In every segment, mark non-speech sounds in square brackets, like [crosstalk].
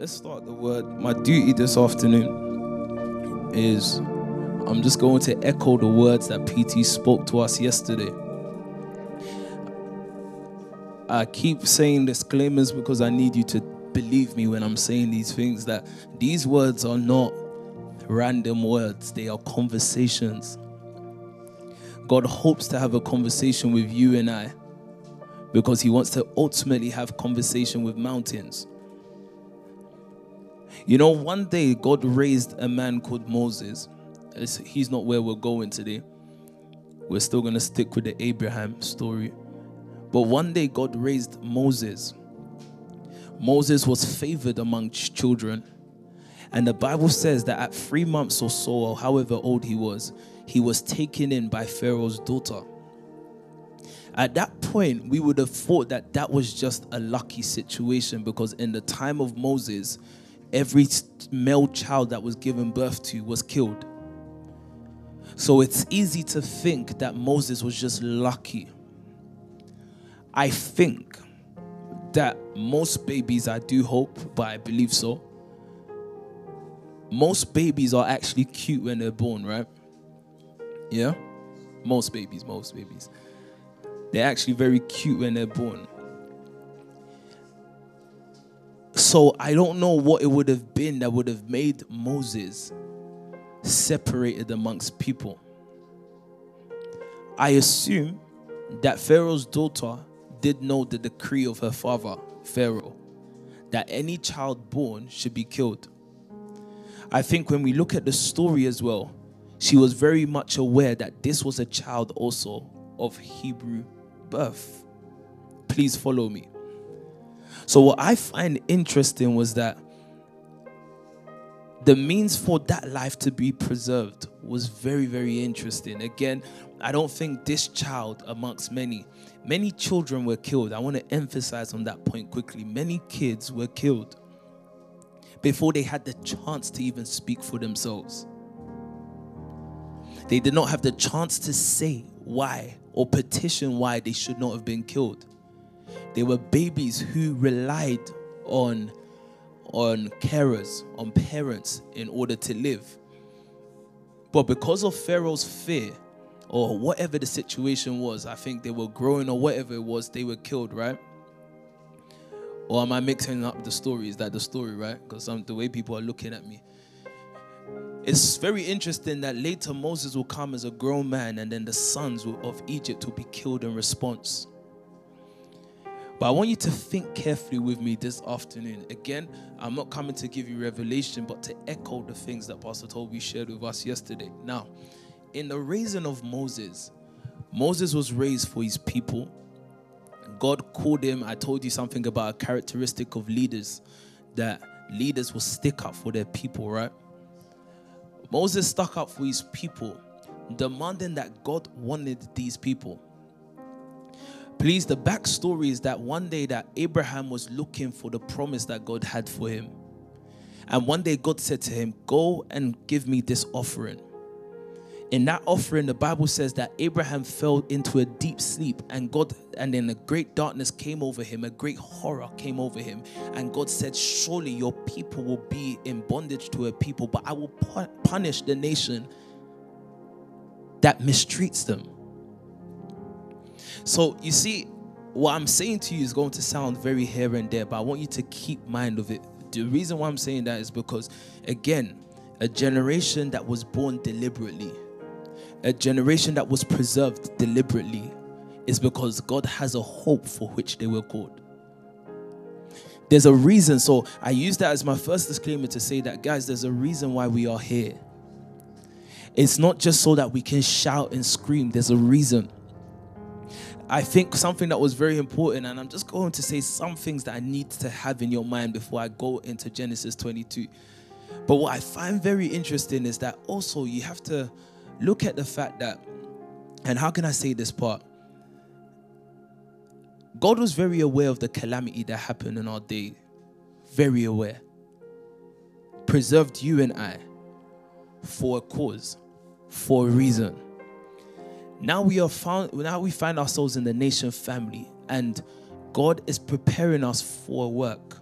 let's start the word. My duty this afternoon is I'm just going to echo the words that PT spoke to us yesterday. I keep saying disclaimers because I need you to believe me when I'm saying these things that these words are not random words, they are conversations. God hopes to have a conversation with you and I because he wants to ultimately have conversation with mountains. You know, one day God raised a man called Moses. He's not where we're going today. We're still going to stick with the Abraham story. But one day God raised Moses. Moses was favored amongst children. And the Bible says that at three months or so, or however old he was, he was taken in by Pharaoh's daughter. At that point, we would have thought that that was just a lucky situation because in the time of Moses, every male child that was given birth to was killed. So it's easy to think that Moses was just lucky. I think that most babies, I do hope, but I believe so. Most babies are actually cute when they're born, right? Yeah? Most babies, most babies. They're actually very cute when they're born. So I don't know what it would have been that would have made Moses separated amongst people. I assume that Pharaoh's daughter did know the decree of her father, Pharaoh, that any child born should be killed. I think when we look at the story as well, she was very much aware that this was a child also of Hebrew birth. Please follow me. So, what I find interesting was that the means for that life to be preserved was very, very interesting. Again, I don't think this child, amongst many, many children were killed. I want to emphasize on that point quickly. Many kids were killed before they had the chance to even speak for themselves. They did not have the chance to say why or petition why they should not have been killed. They were babies who relied on, on carers, on parents in order to live. But because of Pharaoh's fear, or whatever the situation was, I think they were growing or whatever it was, they were killed, right? Or am I mixing up the story? Is that the story, right? Because the way people are looking at me. It's very interesting that later Moses will come as a grown man, and then the sons of Egypt will be killed in response. But I want you to think carefully with me this afternoon. Again, I'm not coming to give you revelation, but to echo the things that Pastor Toby shared with us yesterday. Now, in the raising of Moses, Moses was raised for his people. God called him. I told you something about a characteristic of leaders that leaders will stick up for their people, right? Moses stuck up for his people, demanding that God wanted these people. Please, the backstory is that one day that Abraham was looking for the promise that God had for him. And one day God said to him, Go and give me this offering. In that offering, the Bible says that Abraham fell into a deep sleep, and God, and then a great darkness came over him, a great horror came over him. And God said, Surely your people will be in bondage to a people, but I will punish the nation that mistreats them. So you see, what I'm saying to you is going to sound very here and there, but I want you to keep mind of it. The reason why I'm saying that is because, again, a generation that was born deliberately, a generation that was preserved deliberately, is because God has a hope for which they were called. There's a reason. So I use that as my first disclaimer to say that, guys, there's a reason why we are here. It's not just so that we can shout and scream, there's a reason. I think something that was very important, and I'm just going to say some things that I need to have in your mind before I go into Genesis 22. But what I find very interesting is that also you have to look at the fact that, and how can I say this part? God was very aware of the calamity that happened in our day, very aware. Preserved you and I for a cause, for a reason. Now we are found now we find ourselves in the nation family and God is preparing us for work.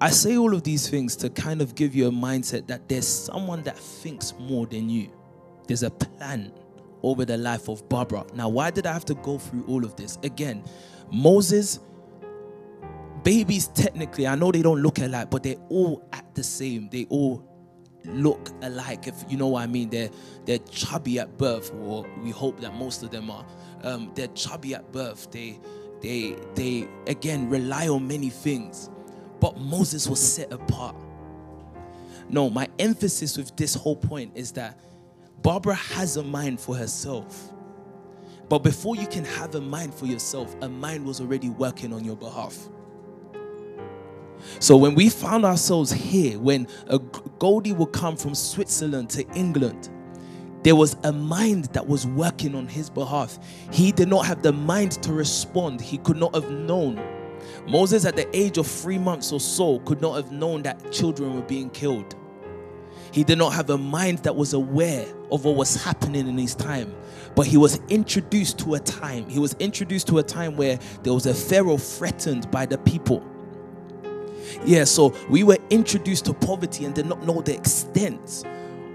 I say all of these things to kind of give you a mindset that there's someone that thinks more than you. There's a plan over the life of Barbara. Now, why did I have to go through all of this? Again, Moses, babies technically, I know they don't look alike, but they all act the same. They all look alike, if you know what I mean. They're they're chubby at birth, or we hope that most of them are. Um, they're chubby at birth. They they they again rely on many things. But Moses was set apart. No, my emphasis with this whole point is that Barbara has a mind for herself. But before you can have a mind for yourself, a mind was already working on your behalf. So when we found ourselves here, when Goldie would come from Switzerland to England, there was a mind that was working on his behalf. He did not have the mind to respond. He could not have known. Moses, at the age of three months or so, could not have known that children were being killed. He did not have a mind that was aware of what was happening in his time. But he was introduced to a time. He was introduced to a time where there was a Pharaoh threatened by the people. Yeah, so we were introduced to poverty and did not know the extent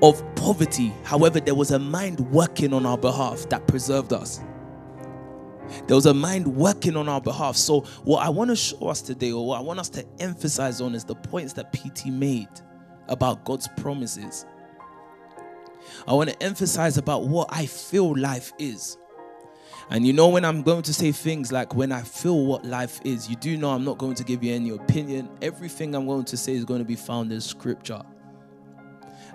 of poverty. However, there was a mind working on our behalf that preserved us. There was a mind working on our behalf. So, what I want to show us today, or what I want us to emphasize on, is the points that PT made about God's promises. I want to emphasize about what I feel life is. And you know, when I'm going to say things like when I feel what life is, you do know I'm not going to give you any opinion. Everything I'm going to say is going to be found in scripture.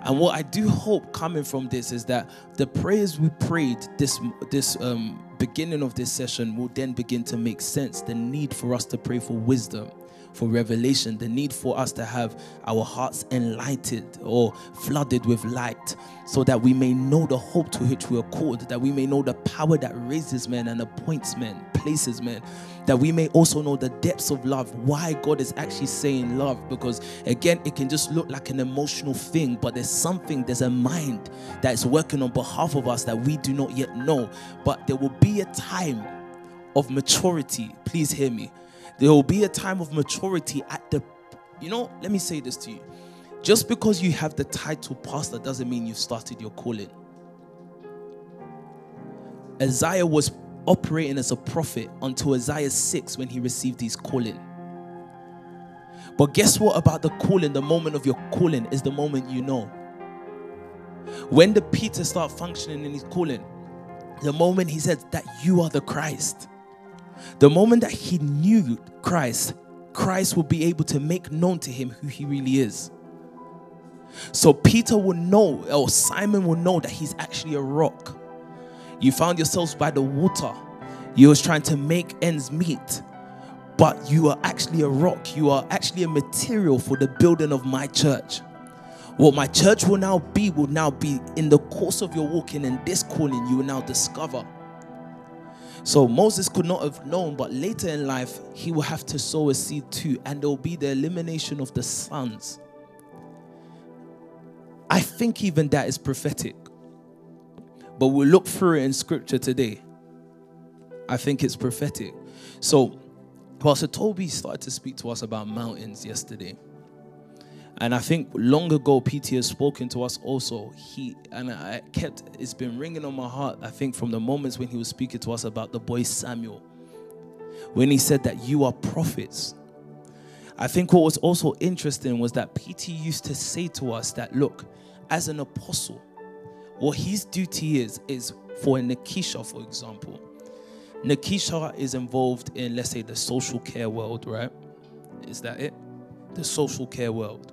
And what I do hope coming from this is that the prayers we prayed this this um, beginning of this session will then begin to make sense. The need for us to pray for wisdom, for revelation, the need for us to have our hearts enlightened or flooded with light so that we may know the hope to which we are called, that we may know the power that raises men and appoints men, places men, that we may also know the depths of love, why God is actually saying love. Because again, it can just look like an emotional thing, but there's something, there's a mind that is working on behalf of us that we do not yet know. But there will be a time of maturity. Please hear me there will be a time of maturity at the, you know, let me say this to you. Just because you have the title pastor doesn't mean you've started your calling. Isaiah was operating as a prophet until Isaiah 6 when he received his calling. But guess what about the calling? The moment of your calling is the moment you know. When did Peter start functioning in his calling? The moment he said that you are the Christ. The moment that he knew Christ, Christ will be able to make known to him who he really is. So Peter will know, or Simon will know that he's actually a rock. You found yourselves by the water. You was trying to make ends meet. But you are actually a rock. You are actually a material for the building of my church. What my church will now be will now be in the course of your walking and this calling, you will now discover so Moses could not have known, but later in life, he will have to sow a seed too, and there will be the elimination of the sons. I think even that is prophetic. But we'll look through it in scripture today. I think it's prophetic. So, Pastor Toby started to speak to us about mountains yesterday. And I think long ago, PT has spoken to us also. He and I kept it's been ringing on my heart. I think from the moments when he was speaking to us about the boy Samuel, when he said that you are prophets. I think what was also interesting was that PT used to say to us that look, as an apostle, what his duty is is for Nikisha, for example. Nikisha is involved in, let's say, the social care world, right? Is that it? The social care world.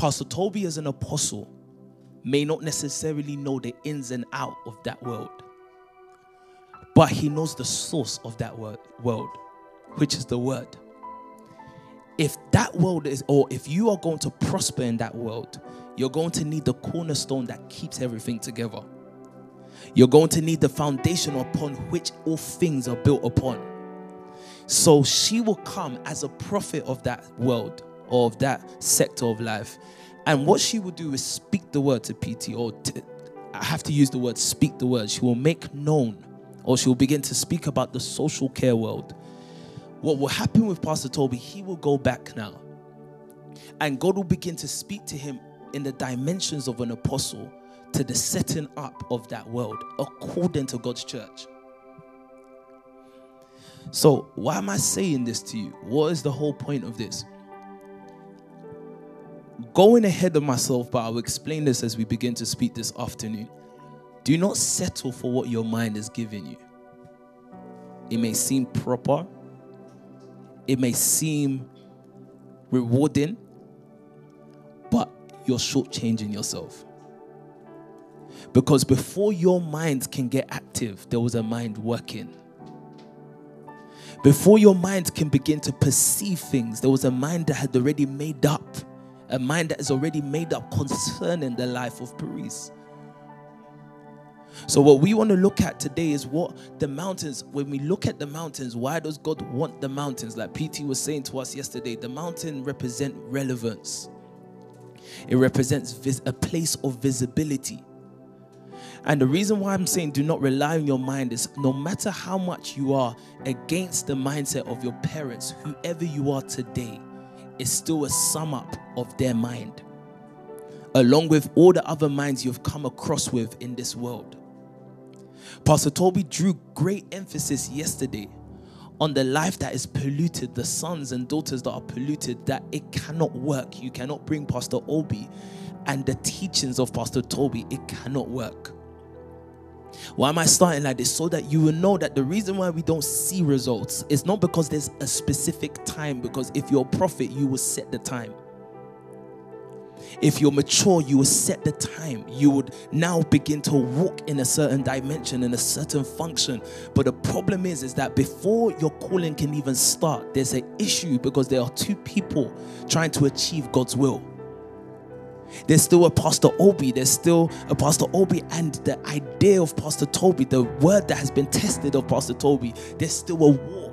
Pastor Toby, as an apostle, may not necessarily know the ins and out of that world, but he knows the source of that word, world, which is the word. If that world is, or if you are going to prosper in that world, you're going to need the cornerstone that keeps everything together. You're going to need the foundation upon which all things are built upon. So she will come as a prophet of that world of that sector of life. And what she will do is speak the word to PT, or I have to use the word speak the word. She will make known, or she will begin to speak about the social care world. What will happen with Pastor Toby, he will go back now And God will begin to speak to him in the dimensions of an apostle to the setting up of that world according to God's church. So, why am I saying this to you? What is the whole point of this? Going ahead of myself, but I'll explain this as we begin to speak this afternoon. Do not settle for what your mind is giving you. It may seem proper, it may seem rewarding, but you're shortchanging yourself. Because before your mind can get active, there was a mind working. Before your mind can begin to perceive things, there was a mind that had already made up, a mind that is already made up concerning the life of Paris. So, what we want to look at today is what the mountains, when we look at the mountains, why does God want the mountains? Like PT was saying to us yesterday, the mountain represent relevance, it represents vis- a place of visibility. And the reason why I'm saying do not rely on your mind is no matter how much you are against the mindset of your parents, whoever you are today is still a sum up of their mind, along with all the other minds you've come across with in this world. Pastor Toby drew great emphasis yesterday on the life that is polluted, the sons and daughters that are polluted, that it cannot work. You cannot bring Pastor Obi and the teachings of Pastor Toby, it cannot work. Why am I starting like this? So that you will know that the reason why we don't see results is not because there's a specific time, because if you're a prophet, you will set the time. If you're mature, you will set the time. You would now begin to walk in a certain dimension, in a certain function. But the problem is, is that before your calling can even start, there's an issue because there are two people trying to achieve God's will. There's still a Pastor Obi. There's still a Pastor Obi, and the idea of Pastor Toby, the word that has been tested of Pastor Toby, there's still a war.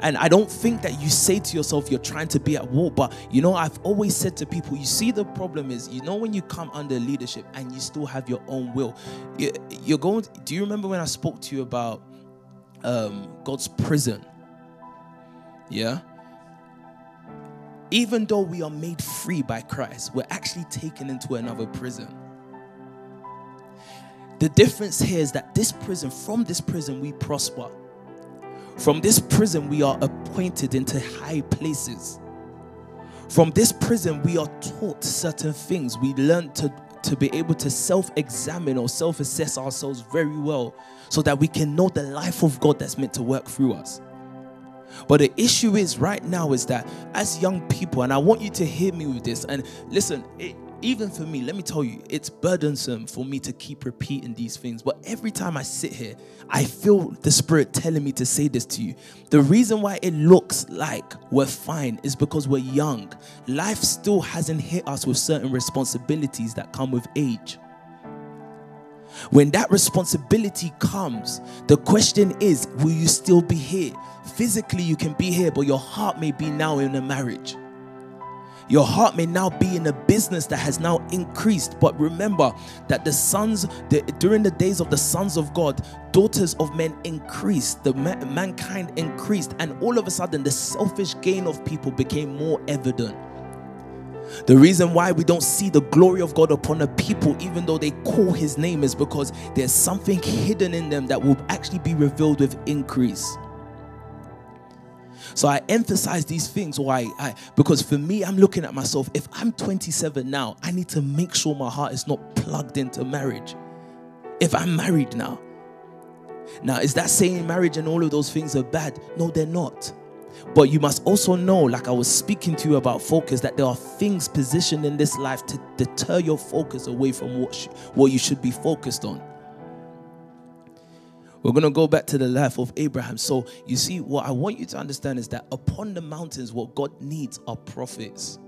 And I don't think that you say to yourself you're trying to be at war, but you know, I've always said to people, you see, the problem is, you know, when you come under leadership and you still have your own will, you're going. Do you remember when I spoke to you about um, God's prison? Yeah even though we are made free by Christ, we're actually taken into another prison. The difference here is that this prison, from this prison, we prosper. From this prison, we are appointed into high places. From this prison, we are taught certain things. We learn to, to be able to self examine or self assess ourselves very well so that we can know the life of God that's meant to work through us. But the issue is right now is that as young people, and I want you to hear me with this, and listen, it, even for me, let me tell you, it's burdensome for me to keep repeating these things. But every time I sit here, I feel the Spirit telling me to say this to you. The reason why it looks like we're fine is because we're young. Life still hasn't hit us with certain responsibilities that come with age. When that responsibility comes, the question is will you still be here? Physically, you can be here, but your heart may be now in a marriage. Your heart may now be in a business that has now increased. But remember that the sons, the, during the days of the sons of God, daughters of men increased, the mankind increased, and all of a sudden the selfish gain of people became more evident. The reason why we don't see the glory of God upon a people, even though they call his name, is because there's something hidden in them that will actually be revealed with increase. So I emphasize these things why I because for me I'm looking at myself if I'm 27 now I need to make sure my heart is not plugged into marriage. If I'm married now. Now is that saying marriage and all of those things are bad? No they're not. But you must also know, like I was speaking to you about focus, that there are things positioned in this life to deter your focus away from what, sh- what you should be focused on. We're going to go back to the life of Abraham. So, you see, what I want you to understand is that upon the mountains, what God needs are prophets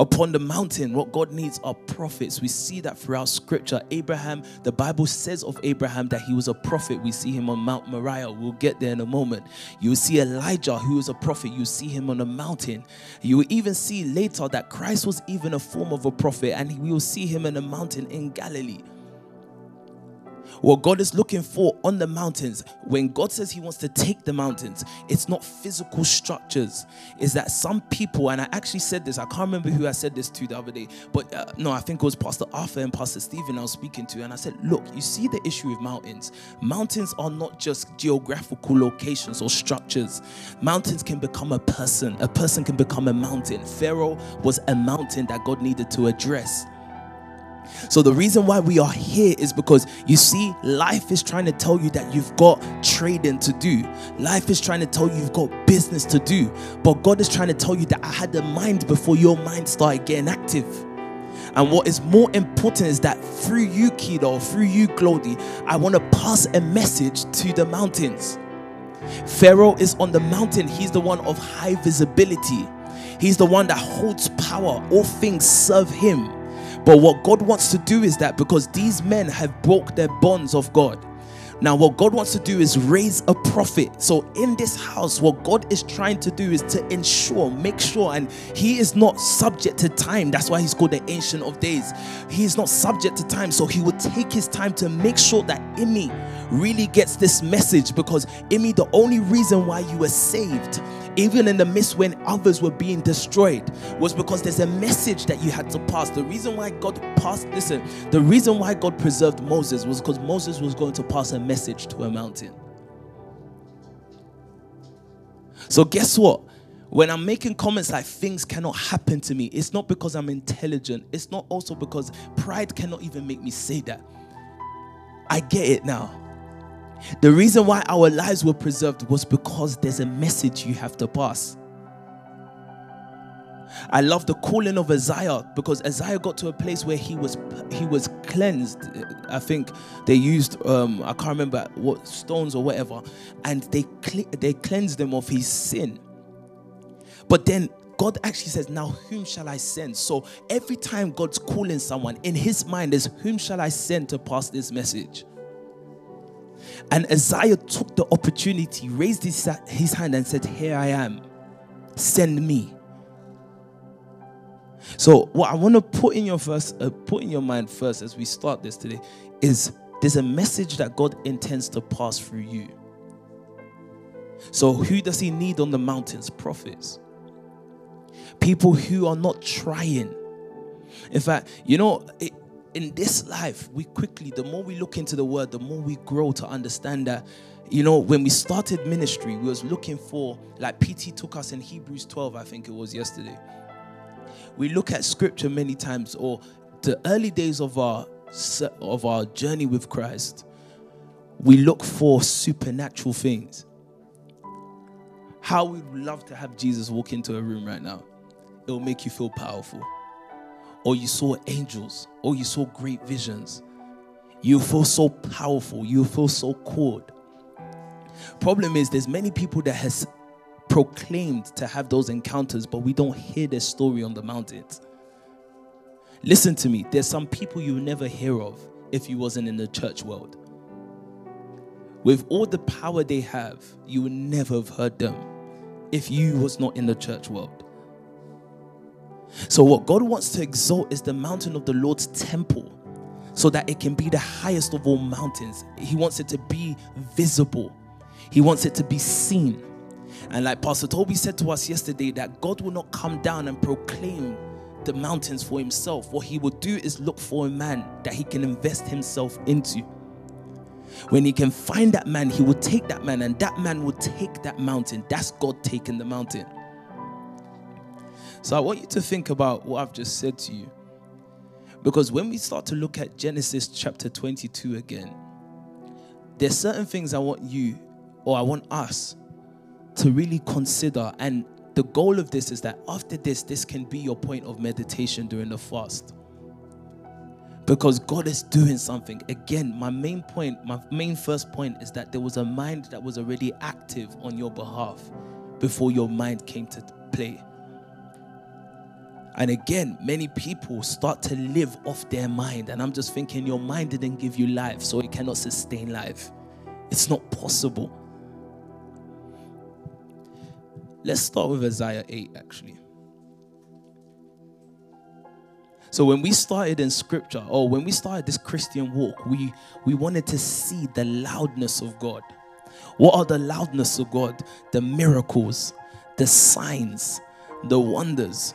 upon the mountain. What God needs are prophets. We see that throughout scripture. Abraham, the Bible says of Abraham that he was a prophet. We see him on Mount Moriah. We'll get there in a moment. You will see Elijah, who was a prophet. You see him on a mountain. You will even see later that Christ was even a form of a prophet, and we will see him in a mountain in Galilee. What God is looking for on the mountains, when God says He wants to take the mountains, it's not physical structures. Is that some people, and I actually said this, I can't remember who I said this to the other day, but uh, no, I think it was Pastor Arthur and Pastor Stephen I was speaking to, and I said, Look, you see the issue with mountains. Mountains are not just geographical locations or structures, mountains can become a person, a person can become a mountain. Pharaoh was a mountain that God needed to address. So, the reason why we are here is because you see, life is trying to tell you that you've got trading to do. Life is trying to tell you you've got business to do. But God is trying to tell you that I had a mind before your mind started getting active. And what is more important is that through you, Kido, through you, Glody, I want to pass a message to the mountains. Pharaoh is on the mountain, he's the one of high visibility. He's the one that holds power. All things serve him. But what God wants to do is that because these men have broke their bonds of God, now, what God wants to do is raise a prophet. So, in this house, what God is trying to do is to ensure, make sure, and He is not subject to time. That's why He's called the Ancient of Days. He is not subject to time. So, He will take His time to make sure that Imi really gets this message because Imi, the only reason why you were saved even in the midst when others were being destroyed, was because there's a message that you had to pass. The reason why God passed, listen, the reason why God preserved Moses was because Moses was going to pass a message to a mountain. So, guess what? When I'm making comments like things cannot happen to me, it's not because I'm intelligent. It's not also because pride cannot even make me say that. I get it now. The reason why our lives were preserved was because there's a message you have to pass. I love the calling of Isaiah because Isaiah got to a place where he was he was cleansed. I think they used um, I can't remember what stones or whatever, and they they cleansed him of his sin. But then God actually says, Now whom shall I send? So every time God's calling someone, in his mind is whom shall I send to pass this message? And Isaiah took the opportunity, raised his, his hand, and said, Here I am, send me. So, what I want to put in your first, uh, put in your mind first as we start this today is there's a message that God intends to pass through you. So, who does He need on the mountains? Prophets, people who are not trying. In fact, you know, it, in this life, we quickly, the more we look into the word, the more we grow to understand that, you know, when we started ministry, we was looking for, like PT took us in Hebrews 12, I think it was yesterday. We look at scripture many times, or the early days of our of our journey with Christ, we look for supernatural things. How we would love to have Jesus walk into a room right now. It will make you feel powerful or you saw angels, or you saw great visions. You feel so powerful, you feel so called. Problem is, there's many people that has proclaimed to have those encounters, but we don't hear their story on the mountains. Listen to me, there's some people you will never hear of if you wasn't in the church world. With all the power they have, you would never have heard them if you was not in the church world. So, what God wants to exalt is the mountain of the Lord's temple so that it can be the highest of all mountains. He wants it to be visible, He wants it to be seen. And like Pastor Toby said to us yesterday, that God will not come down and proclaim the mountains for himself. What he will do is look for a man that he can invest himself into. When he can find that man, he will take that man, and that man will take that mountain. That's God taking the mountain. So I want you to think about what I've just said to you. Because when we start to look at Genesis chapter 22 again, there's certain things I want you or I want us to really consider. And the goal of this is that after this, this can be your point of meditation during the fast. Because God is doing something. Again, my main point, my main first point is that there was a mind that was already active on your behalf before your mind came to play. And again, many people start to live off their mind. And I'm just thinking, your mind didn't give you life, so it cannot sustain life. It's not possible. Let's start with Isaiah 8, actually. So when we started in scripture, or when we started this Christian walk, we we wanted to see the loudness of God. What are the loudness of God? The miracles, the signs, the wonders.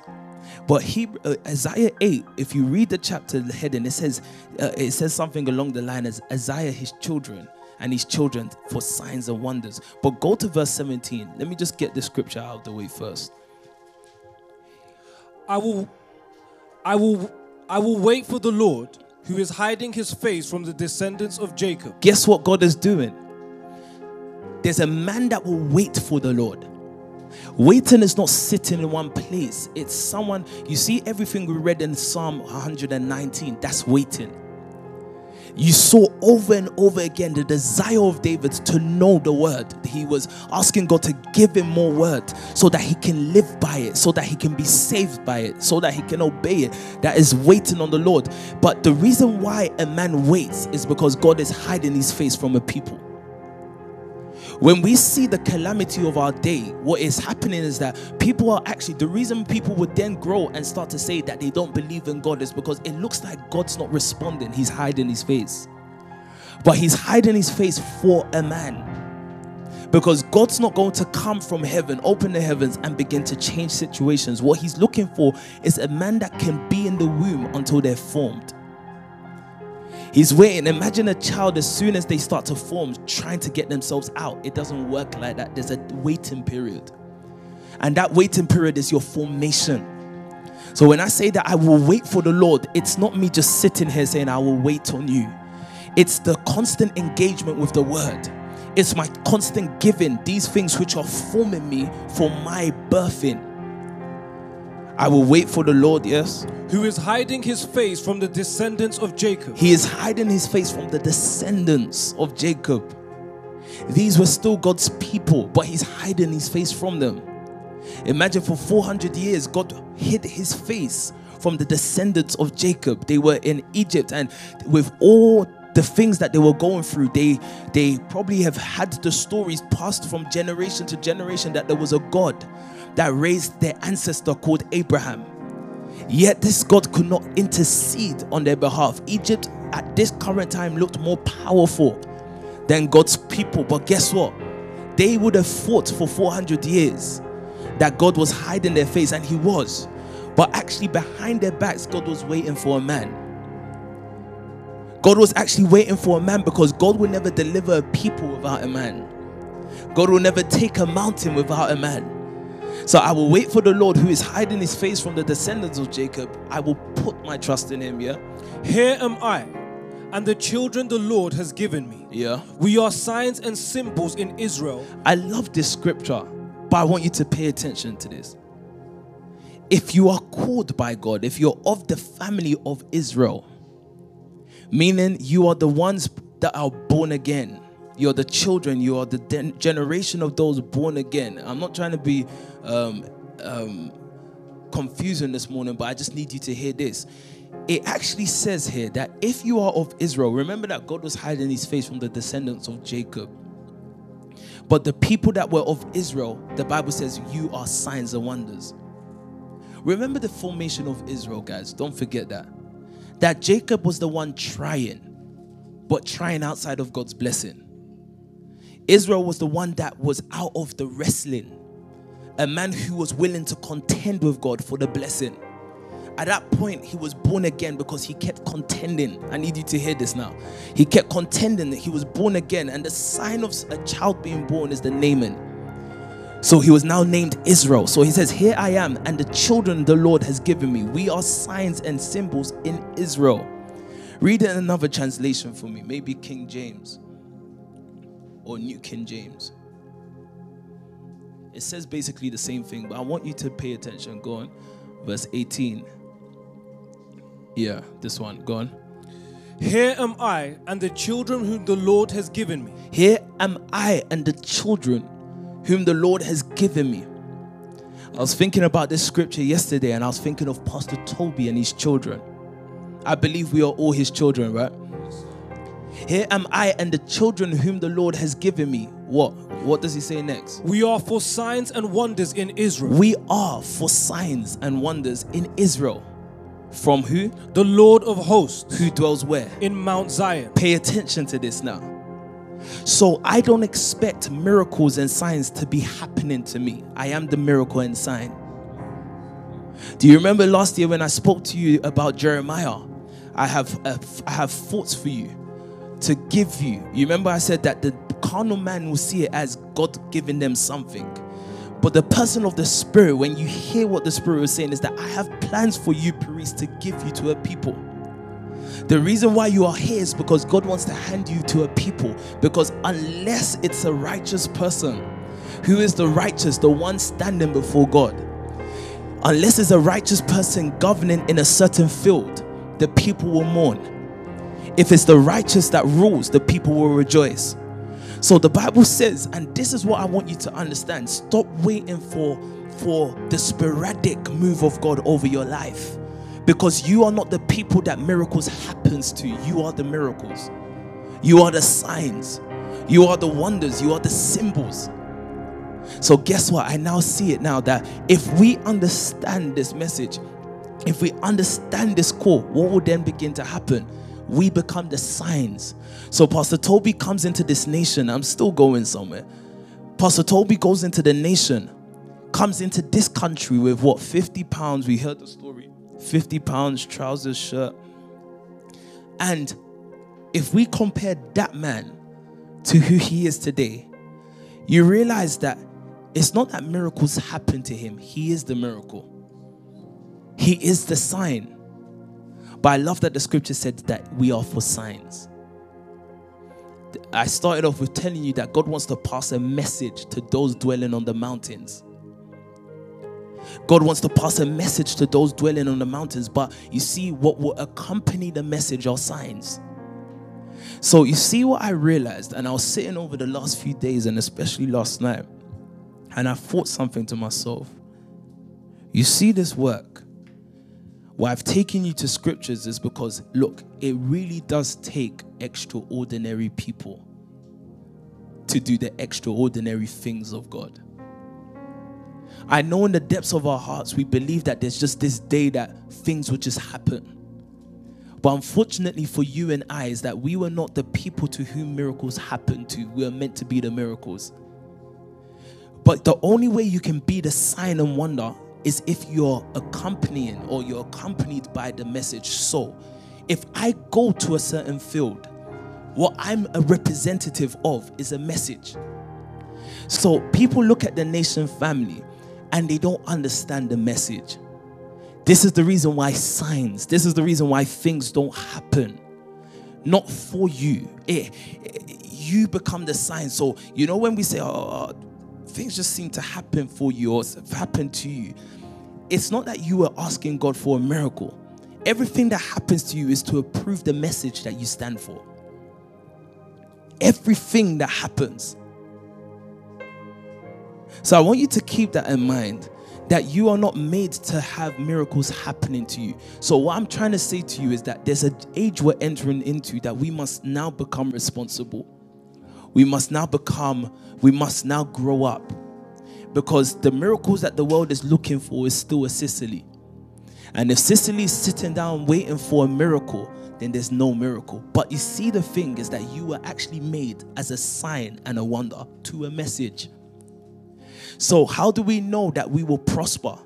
But he, uh, Isaiah 8, if you read the chapter the heading, it says uh, it says something along the line as Isaiah his children and his children for signs and wonders. But go to verse 17. Let me just get the scripture out of the way first. I will I will I will wait for the Lord who is hiding his face from the descendants of Jacob. Guess what God is doing? There's a man that will wait for the Lord. Waiting is not sitting in one place. It's someone, you see everything we read in Psalm 119, that's waiting. You saw over and over again the desire of David to know the word. He was asking God to give him more word so that he can live by it, so that he can be saved by it, so that he can obey it. That is waiting on the Lord. But the reason why a man waits is because God is hiding his face from a people. When we see the calamity of our day, what is happening is that people are actually, the reason people would then grow and start to say that they don't believe in God is because it looks like God's not responding. He's hiding his face. But he's hiding his face for a man. Because God's not going to come from heaven, open the heavens, and begin to change situations. What he's looking for is a man that can be in the womb until they're formed. He's waiting. Imagine a child as soon as they start to form, trying to get themselves out. It doesn't work like that. There's a waiting period. And that waiting period is your formation. So when I say that I will wait for the Lord, it's not me just sitting here saying, I will wait on you. It's the constant engagement with the word. It's my constant giving these things which are forming me for my birthing. I will wait for the Lord, yes. Who is hiding his face from the descendants of Jacob. He is hiding his face from the descendants of Jacob. These were still God's people, but he's hiding his face from them. Imagine for 400 years, God hid his face from the descendants of Jacob. They were in Egypt, and with all the things that they were going through, they they probably have had the stories passed from generation to generation that there was a God that raised their ancestor called Abraham. Yet this God could not intercede on their behalf. Egypt at this current time looked more powerful than God's people. But guess what? They would have fought for 400 years that God was hiding their face, and He was. But actually, behind their backs, God was waiting for a man. God was actually waiting for a man because God will never deliver a people without a man. God will never take a mountain without a man. So I will wait for the Lord who is hiding his face from the descendants of Jacob. I will put my trust in him, yeah? Here am I, and the children the Lord has given me. Yeah. We are signs and symbols in Israel. I love this scripture, but I want you to pay attention to this. If you are called by God, if you're of the family of Israel, meaning you are the ones that are born again, you're the children, you are the generation of those born again. I'm not trying to be um, um, confusing this morning, but I just need you to hear this. It actually says here that if you are of Israel, remember that God was hiding his face from the descendants of Jacob. But the people that were of Israel, the Bible says, you are signs and wonders. Remember the formation of Israel, guys. Don't forget that. That Jacob was the one trying, but trying outside of God's blessing. Israel was the one that was out of the wrestling, a man who was willing to contend with God for the blessing. At that point, he was born again because he kept contending. I need you to hear this now. He kept contending that he was born again, and the sign of a child being born is the naming. So he was now named Israel. So he says, Here I am, and the children the Lord has given me. We are signs and symbols in Israel. Read it in another translation for me, maybe King James or New King James. It says basically the same thing, but I want you to pay attention. Go on. Verse 18. Yeah, this one. Go on. Here am I and the children whom the Lord has given me. Here am I and the children whom the Lord has given me. I was thinking about this scripture yesterday and I was thinking of Pastor Toby and his children. I believe we are all his children, right? Here am I and the children whom the Lord has given me. What? What does he say next? We are for signs and wonders in Israel. We are for signs and wonders in Israel. From who? The Lord of hosts Who dwells where? in Mount Zion. Pay attention to this now. So I don't expect miracles and signs to be happening to me. I am the miracle and sign. Do you remember last year when I spoke to you about Jeremiah? I have uh, I have thoughts for you to give you. You remember I said that the carnal man will see it as God giving them something. But the person of the spirit, when you hear what the spirit is saying, is that I have plans for you, Paris, to give you to a people. The reason why you are here is because God wants to hand you to a people. Because unless it's a righteous person, who is the righteous, the one standing before God, unless it's a righteous person governing in a certain field, the people will mourn. If it's the righteous that rules, the people will rejoice. So the Bible says, and this is what I want you to understand stop waiting for, for the sporadic move of God over your life. Because you are not the people that miracles happens to. You are the miracles. You are the signs. You are the wonders. You are the symbols. So guess what? I now see it now that if we understand this message, if we understand this call, what will then begin to happen? We become the signs. So Pastor Toby comes into this nation. I'm still going somewhere. Pastor Toby goes into the nation, comes into this country with what 50 pounds. We heard the story 50 pounds, trousers, shirt. And if we compare that man to who he is today, you realize that it's not that miracles happen to him, he is the miracle. He is the sign. But I love that the scripture said that we are for signs. I started off with telling you that God wants to pass a message to those dwelling on the mountains. God wants to pass a message to those dwelling on the mountains, but you see, what will accompany the message are signs. So, you see what I realized, and I was sitting over the last few days, and especially last night, and I thought something to myself. You see, this work, why I've taken you to scriptures is because, look, it really does take extraordinary people to do the extraordinary things of God. I know in the depths of our hearts, we believe that there's just this day that things will just happen. But unfortunately for you and I, is that we were not the people to whom miracles happened to. We are meant to be the miracles. But the only way you can be the sign and wonder is if you're accompanying or you're accompanied by the message. So, if I go to a certain field, what I'm a representative of is a message. So, people look at the nation family and they don't understand the message. This is the reason why signs, this is the reason why things don't happen. Not for you. It, it, you become the sign. So, you know, when we say, oh, oh, oh things just seem to happen for you or happen to you, it's not that you are asking God for a miracle. Everything that happens to you is to approve the message that you stand for. Everything that happens so I want you to keep that in mind that you are not made to have miracles happening to you. So what I'm trying to say to you is that there's an age we're entering into that we must now become responsible. We must now become, we must now grow up. Because the miracles that the world is looking for is still a Cicely. And if Sicily is sitting down waiting for a miracle, then there's no miracle. But you see, the thing is that you were actually made as a sign and a wonder to a message. So, how do we know that we will prosper?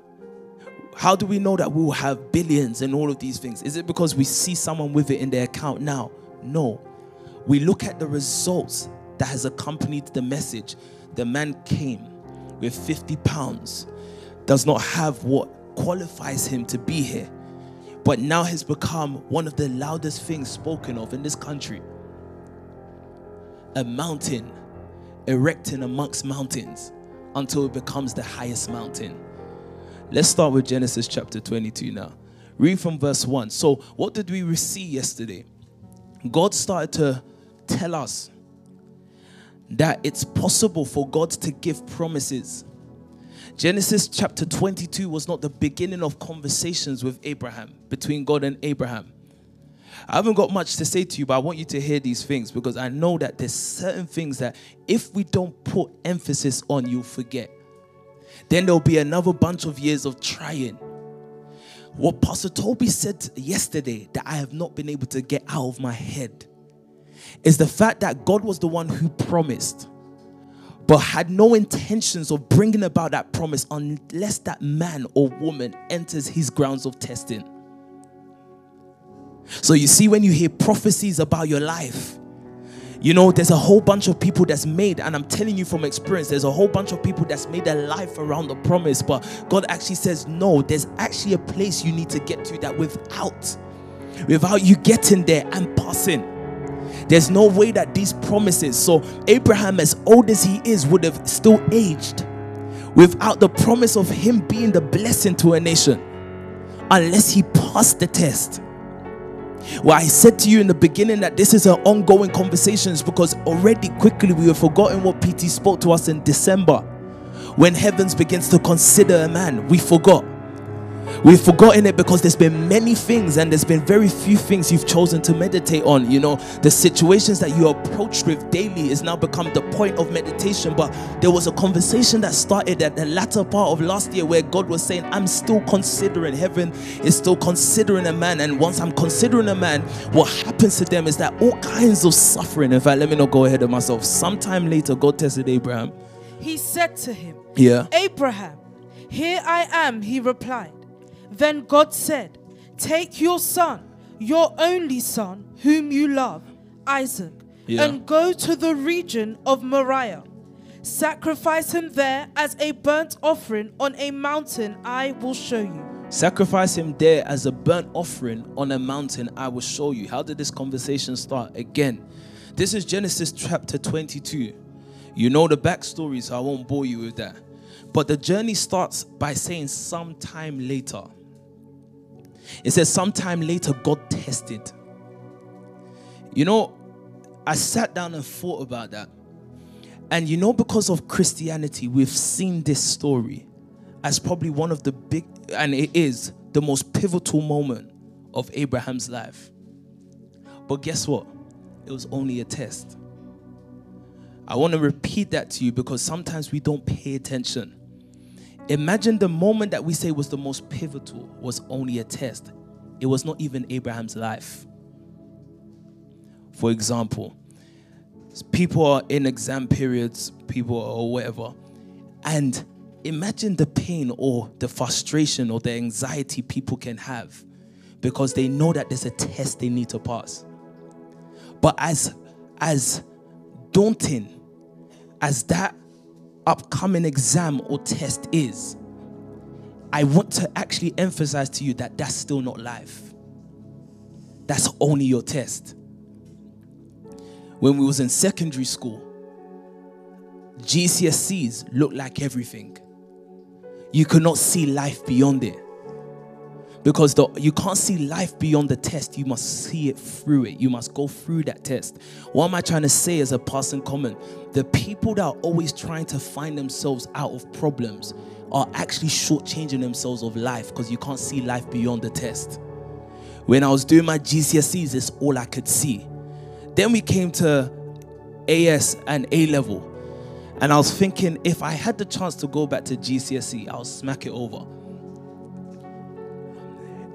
How do we know that we will have billions and all of these things? Is it because we see someone with it in their account now? No. We look at the results that has accompanied the message. The man came with 50 pounds, does not have what qualifies him to be here, but now has become one of the loudest things spoken of in this country. A mountain erecting amongst mountains until it becomes the highest mountain. Let's start with Genesis chapter 22 now. Read from verse 1. So, what did we see yesterday? God started to tell us that it's possible for God to give promises. Genesis chapter 22 was not the beginning of conversations with Abraham, between God and Abraham. I haven't got much to say to you, but I want you to hear these things because I know that there's certain things that if we don't put emphasis on, you'll forget. Then there'll be another bunch of years of trying. What Pastor Toby said yesterday that I have not been able to get out of my head is the fact that God was the one who promised, but had no intentions of bringing about that promise unless that man or woman enters his grounds of testing. So you see, when you hear prophecies about your life, you know, there's a whole bunch of people that's made, and I'm telling you from experience, there's a whole bunch of people that's made their life around the promise. But God actually says, no, there's actually a place you need to get to that without, without you getting there and passing. There's no way that these promises, so Abraham, as old as he is, would have still aged without the promise of him being the blessing to a nation unless he passed the test. Well, I said to you in the beginning that this is an ongoing conversations because already quickly we have forgotten what PT spoke to us in December when heavens begins to consider a man. We forgot. We've forgotten it because there's been many things and there's been very few things you've chosen to meditate on. You know, the situations that you approach with daily is now become the point of meditation. But there was a conversation that started at the latter part of last year where God was saying, I'm still considering, heaven is still considering a man. And once I'm considering a man, what happens to them is that all kinds of suffering. In fact, let me not go ahead of myself. Sometime later, God tested Abraham. He said to him, Yeah. Abraham, here I am, he replied. Then God said, Take your son, your only son, whom you love, Isaac, Yeah. and go to the region of Moriah. Sacrifice him there as a burnt offering on a mountain I will show you. Sacrifice him there as a burnt offering on a mountain I will show you. How did this conversation start? Again, this is Genesis chapter 22. You know the backstory, so I won't bore you with that. But the journey starts by saying sometime later. It says sometime later God tested. You know, I sat down and thought about that. And you know, because of Christianity, we've seen this story as probably one of the big, and it is the most pivotal moment of Abraham's life. But guess what? It was only a test. I want to repeat that to you because sometimes we don't pay attention. Imagine the moment that we say was the most pivotal was only a test. It was not even Abraham's life. For example, people are in exam periods, people or whatever, and imagine the pain or the frustration or the anxiety people can have because they know that there's a test they need to pass. But as as daunting as that upcoming exam or test is, I want to actually emphasize to you that that's still not life. That's only your test. When we was in secondary school, GCSEs looked like everything. You could not see life beyond it. Because the, you can't see life beyond the test, you must see it through it. You must go through that test. What am I trying to say as a passing comment? The people that are always trying to find themselves out of problems are actually shortchanging themselves of life because you can't see life beyond the test. When I was doing my GCSEs, it's all I could see. Then we came to AS and A level. And I was thinking if I had the chance to go back to GCSE, I'll smack it over.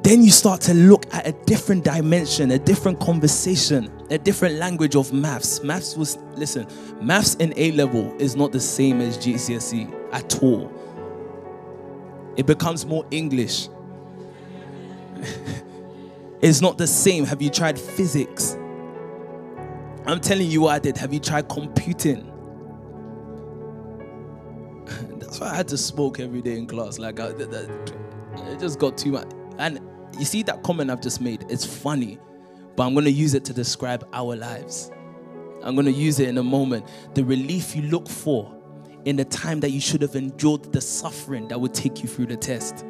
Then you start to look at a different dimension, a different conversation, a different language of maths. Maths was, listen, maths in A level is not the same as GCSE at all. It becomes more English. [laughs] it's not the same. Have you tried physics? I'm telling you what I did. Have you tried computing? [laughs] That's why I had to smoke every day in class. Like, I, that, that, it just got too much. And you see that comment I've just made? It's funny, but I'm going to use it to describe our lives. I'm going to use it in a moment. The relief you look for in the time that you should have endured the suffering that would take you through the test.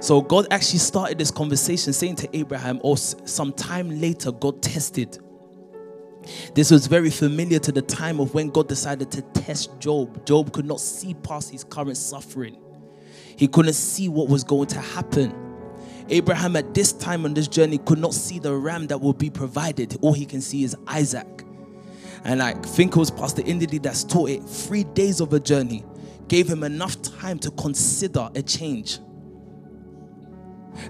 So God actually started this conversation saying to Abraham, or some time later, God tested. This was very familiar to the time of when God decided to test Job. Job could not see past his current suffering, he couldn't see what was going to happen. Abraham, at this time on this journey, could not see the ram that would be provided. All he can see is Isaac. And like think it was Pastor Indidi that's taught it. Three days of a journey gave him enough time to consider a change.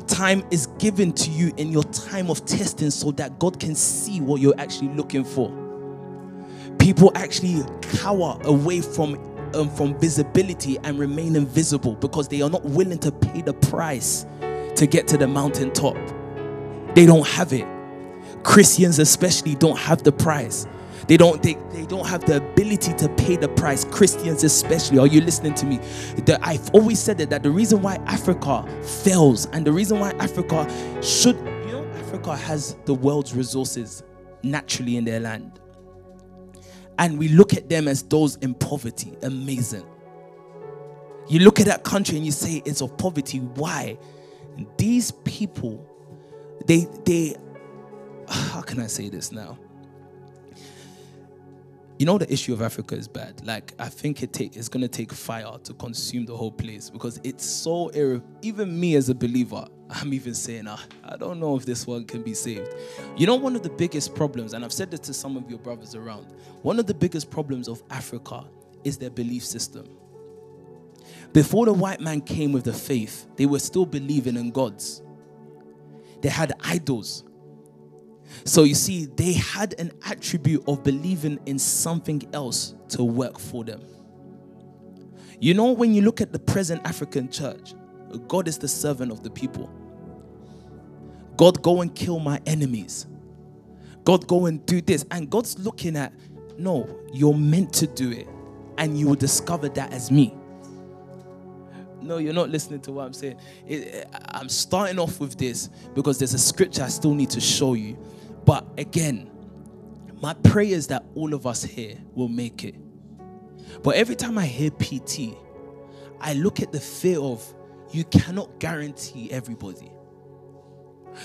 Time is given to you in your time of testing so that God can see what you're actually looking for. People actually cower away from um, from visibility and remain invisible because they are not willing to pay the price to get to the mountaintop. They don't have it. Christians especially don't have the price. They don't they, they don't have the ability to pay the price. Christians especially. Are you listening to me? The, I've always said that, that the reason why Africa fails and the reason why Africa should you know Africa has the world's resources naturally in their land. And we look at them as those in poverty. Amazing. You look at that country and you say it's of poverty. Why? These people, they they how can I say this now? You know the issue of Africa is bad. Like I think it take it's gonna take fire to consume the whole place because it's so irre- even me as a believer, I'm even saying, ah, I don't know if this one can be saved. You know, one of the biggest problems, and I've said this to some of your brothers around, one of the biggest problems of Africa is their belief system. Before the white man came with the faith, they were still believing in gods. They had idols. So you see, they had an attribute of believing in something else to work for them. You know, when you look at the present African church, God is the servant of the people. God, go and kill my enemies. God, go and do this. And God's looking at, no, you're meant to do it. And you will discover that as me. No, you're not listening to what I'm saying. It, I'm starting off with this because there's a scripture I still need to show you. But again, my prayer is that all of us here will make it. But every time I hear PT, I look at the fear of you cannot guarantee everybody.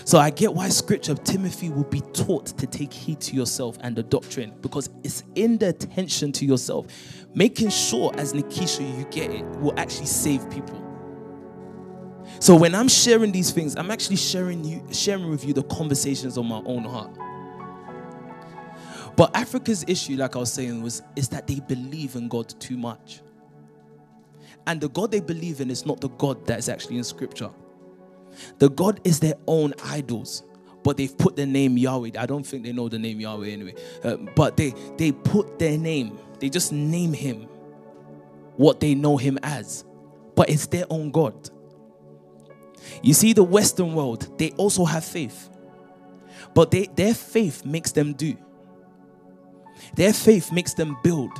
So I get why scripture of Timothy will be taught to take heed to yourself and the doctrine because it's in the attention to yourself, making sure as Nikisha you get it will actually save people. So when I'm sharing these things, I'm actually sharing you sharing with you the conversations on my own heart. But Africa's issue, like I was saying, was is that they believe in God too much. And the God they believe in is not the God that is actually in scripture. The God is their own idols, but they've put the name Yahweh. I don't think they know the name Yahweh anyway. Uh, but they they put their name. They just name him what they know him as. But it's their own God. You see, the Western world, they also have faith. But they, their faith makes them do. Their faith makes them build.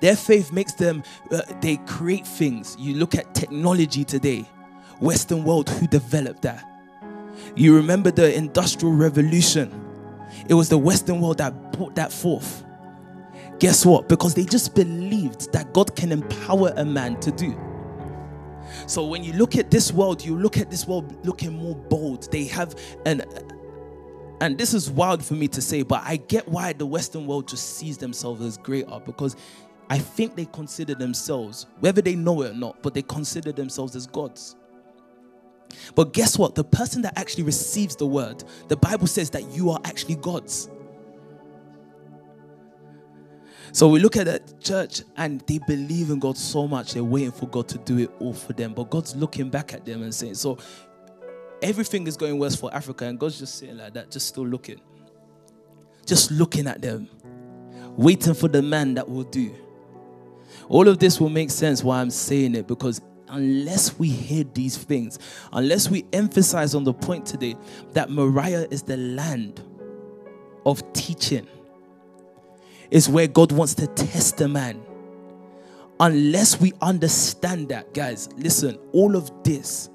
Their faith makes them, uh, they create things. You look at technology today, Western world, who developed that? You remember the Industrial Revolution? It was the Western world that brought that forth. Guess what? Because they just believed that God can empower a man to do. So when you look at this world, you look at this world looking more bold. They have an and this is wild for me to say, but I get why the Western world just sees themselves as greater because I think they consider themselves, whether they know it or not, but they consider themselves as gods. But guess what? The person that actually receives the word, the Bible says that you are actually gods. So we look at the church and they believe in God so much, they're waiting for God to do it all for them. But God's looking back at them and saying, So everything is going worse for Africa, and God's just sitting like that, just still looking. Just looking at them, waiting for the man that will do. All of this will make sense why I'm saying it because unless we hear these things, unless we emphasize on the point today that Moriah is the land of teaching, is where God wants to test a man. Unless we understand that, guys, listen, all of this,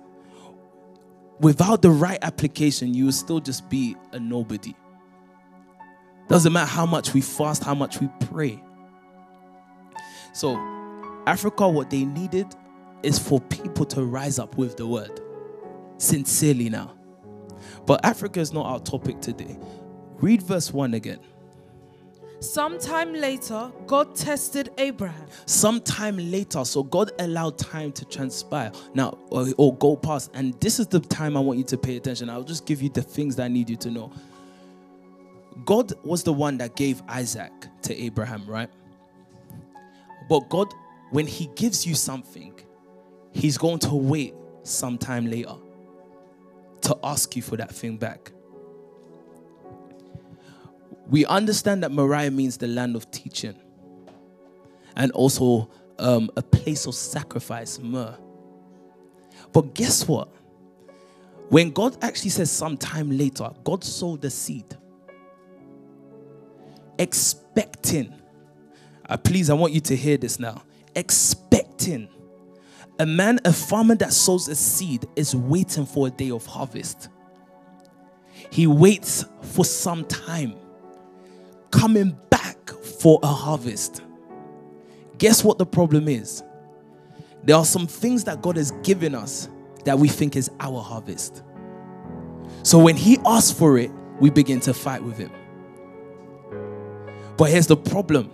without the right application, you will still just be a nobody. Doesn't matter how much we fast, how much we pray. So, Africa, what they needed is for people to rise up with the word. Sincerely now. But Africa is not our topic today. Read verse 1 again. Sometime later, God tested Abraham. Sometime later, so God allowed time to transpire now or, or go past. And this is the time I want you to pay attention. I'll just give you the things that I need you to know. God was the one that gave Isaac to Abraham, right? But God, when He gives you something, He's going to wait sometime later. to ask you for that thing back. We understand that Moriah means the land of teaching and also um, a place of sacrifice, myrrh. But guess what? When God actually says sometime later, God sowed the seed, expecting. Uh, please, I want you to hear this now. Expecting. A man, a farmer that sows a seed is waiting for a day of harvest. He waits for some time, coming back for a harvest. Guess what the problem is? There are some things that God has given us that we think is our harvest. So when He asks for it, we begin to fight with Him. But here's the problem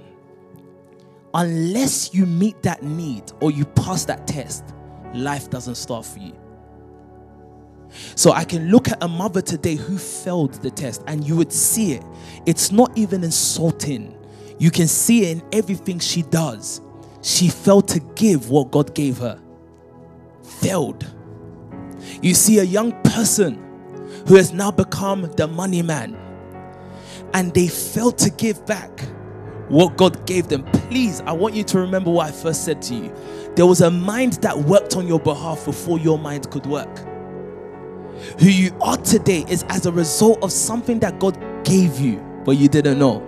unless you meet that need or you pass that test, life doesn't start for you. So I can look at a mother today who failed the test and you would see it. It's not even insulting. You can see it in everything she does. She failed to give what God gave her. Failed. You see a young person who has now become the money man and they failed to give back what God gave them. Please, I want you to remember what I first said to you. There was a mind that worked on your behalf before your mind could work. Who you are today is as a result of something that God gave you, but you didn't know.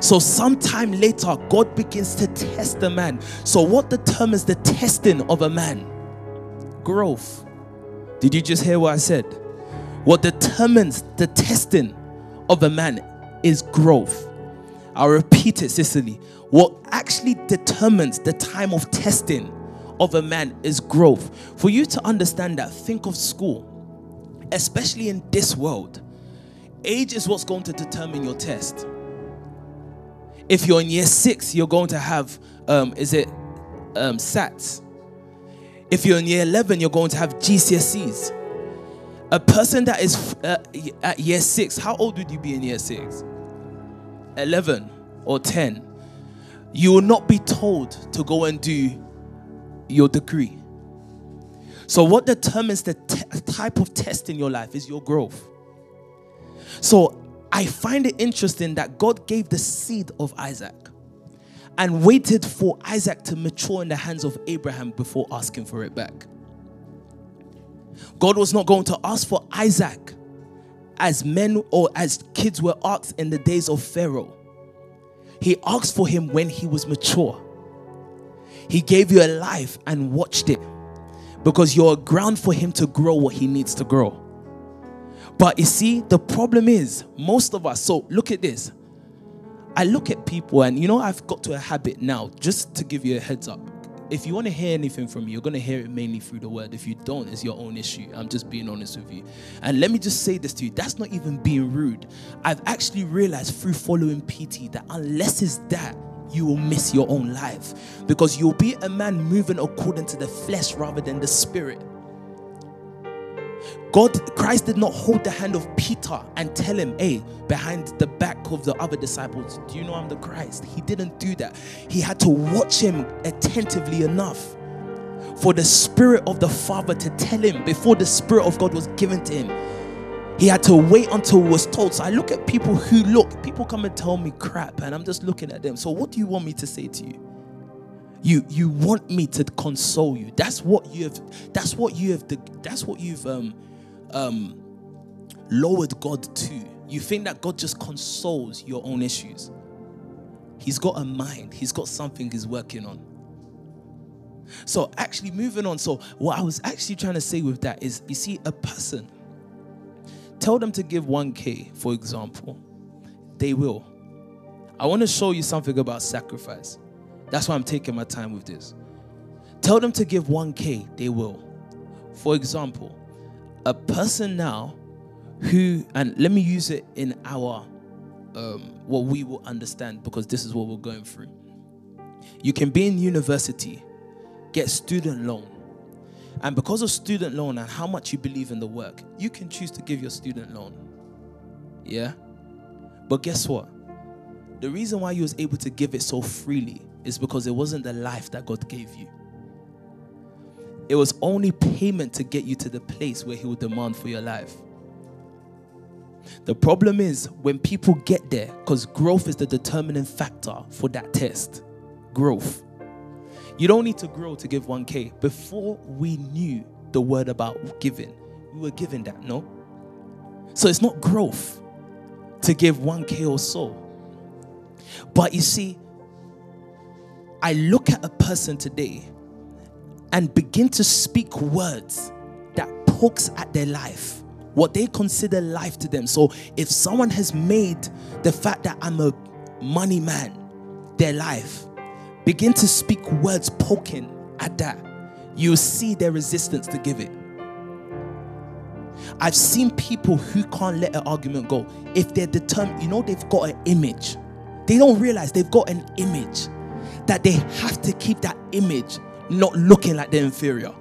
So, sometime later, God begins to test a man. So, what determines the testing of a man? Growth. Did you just hear what I said? What determines the testing of a man is growth. I'll repeat it, Cicely. What actually determines the time of testing of a man is growth. For you to understand that, think of school, especially in this world. Age is what's going to determine your test. If you're in year six, you're going to have, um, is it um, SATs? If you're in year 11, you're going to have GCSEs. A person that is uh, at year six, how old would you be in year six? 11 or 10. You will not be told to go and do your degree. So, what determines the type of test in your life is your growth. So, I find it interesting that God gave the seed of Isaac and waited for Isaac to mature in the hands of Abraham before asking for it back. God was not going to ask for Isaac as men or as kids were asked in the days of Pharaoh. He asked for him when he was mature. He gave you a life and watched it because you're a ground for him to grow what he needs to grow. But you see, the problem is most of us, so look at this. I look at people, and you know, I've got to a habit now, just to give you a heads up if you want to hear anything from me, you're going to hear it mainly through the word. If you don't, it's your own issue. I'm just being honest with you. And let me just say this to you that's not even being rude. I've actually realized through following PT that unless it's that, you will miss your own life because you'll be a man moving according to the flesh rather than the spirit. God, Christ did not hold the hand of Peter and tell him, hey, behind the back of the other disciples, do you know I'm the Christ? He didn't do that. He had to watch him attentively enough for the Spirit of the Father to tell him before the Spirit of God was given to him. He had to wait until it was told. So I look at people who look, people come and tell me crap, and I'm just looking at them. So what do you want me to say to you? You you want me to console you. That's what you have, that's what you have that's what you've um um, lowered God to. You think that God just consoles your own issues. He's got a mind, He's got something He's working on. So, actually, moving on. So, what I was actually trying to say with that is you see, a person, tell them to give 1K, for example, they will. I want to show you something about sacrifice. That's why I'm taking my time with this. Tell them to give 1K, they will. For example, a person now who, and let me use it in our, um, what we will understand because this is what we're going through. You can be in university, get student loan, and because of student loan and how much you believe in the work, you can choose to give your student loan. Yeah? But guess what? The reason why you was able to give it so freely is because it wasn't the life that God gave you it was only payment to get you to the place where He will demand for your life. The problem is when people get there, because growth is the determining factor for that test. Growth. You don't need to grow to give 1K. Before we knew the word about giving, we were given that, no? So it's not growth to give 1K or so. But you see, I look at a person today and begin to speak words that pokes at their life, what they consider life to them. So if someone has made the fact that I'm a money man their life, begin to speak words poking at that, you'll see their resistance to give it. I've seen people who can't let an argument go. If they're determined, you know, they've got an image. They don't realize they've got an image that they have to keep that image not looking like they're inferior.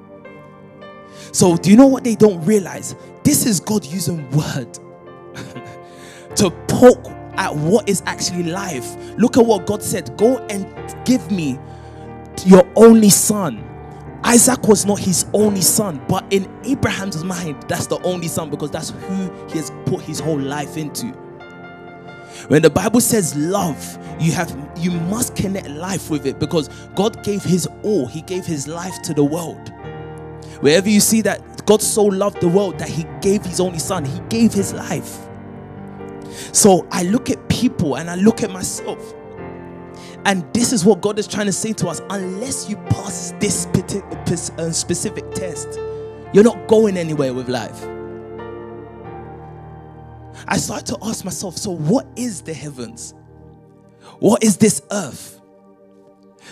So, do you know what they don't realize? This is God using word [laughs] to poke at what is actually life. Look at what God said go and give me your only son. Isaac was not his only son, but in Abraham's mind, that's the only son because that's who he has put his whole life into. When the Bible says love, you have you must connect life with it because God gave his all. He gave his life to the world. Wherever you see that God so loved the world that he gave his only son, he gave his life. So I look at people and I look at myself. And this is what God is trying to say to us. Unless you pass this uh, specific test, you're not going anywhere with life. I started to ask myself so, what is the heavens? What is this earth?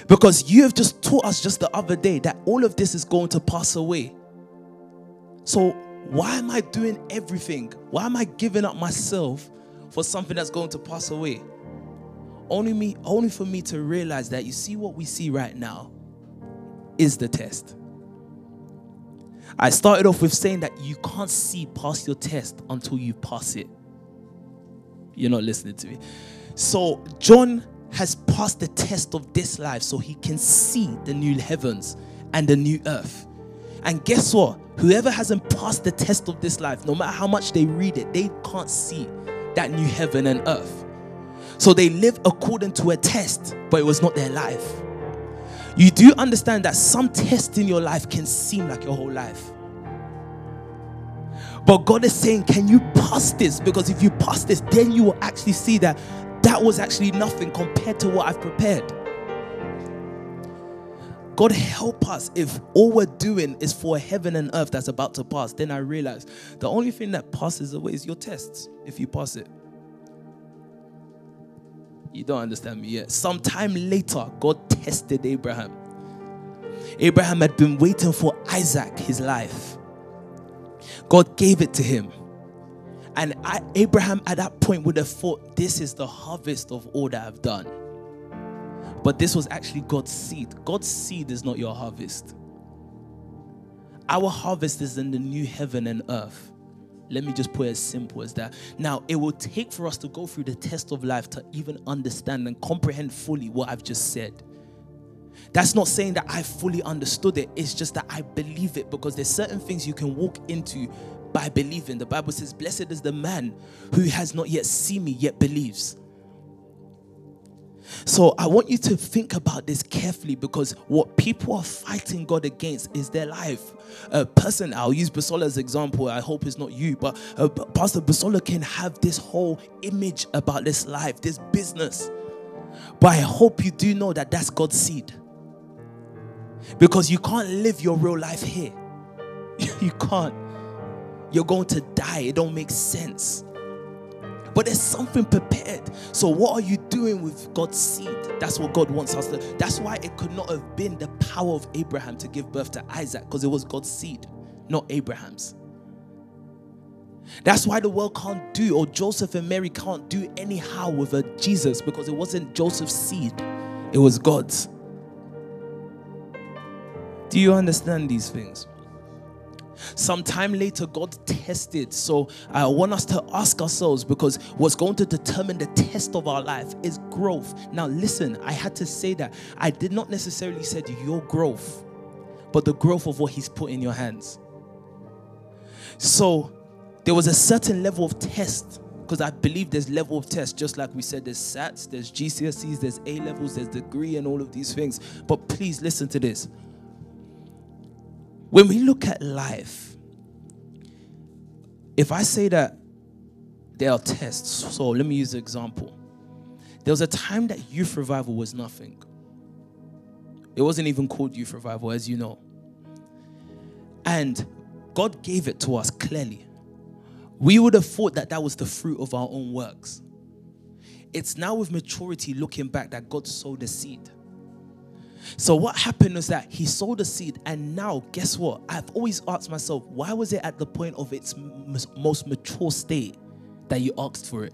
Because you have just taught us just the other day that all of this is going to pass away. So, why am I doing everything? Why am I giving up myself for something that's going to pass away? Only me, only for me to realize that you see what we see right now is the test. I started off with saying that you can't see past your test until you pass it. You're not listening to me. So, John has passed the test of this life so he can see the new heavens and the new earth. And guess what? Whoever hasn't passed the test of this life, no matter how much they read it, they can't see that new heaven and earth. So they live according to a test, but it was not their life. You do understand that some tests in your life can seem like your whole life. But God is saying, Can you pass this? Because if you pass this, then you will actually see that that was actually nothing compared to what I've prepared. God help us if all we're doing is for heaven and earth that's about to pass. Then I realize the only thing that passes away is your tests if you pass it. You don't understand me yet. Sometime later, God tested Abraham. Abraham had been waiting for Isaac his life. God gave it to him. And I, Abraham at that point would have thought, This is the harvest of all that I've done. But this was actually God's seed. God's seed is not your harvest. Our harvest is in the new heaven and earth. Let me just put it as simple as that. Now, it will take for us to go through the test of life to even understand and comprehend fully what I've just said. That's not saying that I fully understood it. It's just that I believe it because there's certain things you can walk into by believing. The Bible says, Blessed is the man who has not yet seen me, yet believes. So I want you to think about this carefully because what people are fighting God against is their life. A person, I'll use Basola as example. I hope it's not you, but uh, Pastor Basola can have this whole image about this life, this business. But I hope you do know that that's God's seed. Because you can't live your real life here. [laughs] you can't. You're going to die. It don't make sense. But there's something prepared. So, what are you doing with God's seed? That's what God wants us to. That's why it could not have been the power of Abraham to give birth to Isaac, because it was God's seed, not Abraham's. That's why the world can't do, or Joseph and Mary can't do anyhow with a Jesus, because it wasn't Joseph's seed, it was God's. Do you understand these things? Sometime later, God tested. So I want us to ask ourselves because what's going to determine the test of our life is growth. Now, listen, I had to say that I did not necessarily say your growth, but the growth of what He's put in your hands. So there was a certain level of test because I believe there's level of test, just like we said, there's SATs, there's GCSEs, there's A levels, there's degree, and all of these things. But please listen to this. When we look at life, if I say that there are tests, so let me use an example. There was a time that youth revival was nothing. It wasn't even called youth revival, as you know. And God gave it to us clearly. We would have thought that that was the fruit of our own works. It's now with maturity looking back that God sowed the seed. So what happened was that he sowed the seed, and now guess what? I've always asked myself, why was it at the point of its most mature state that you asked for it?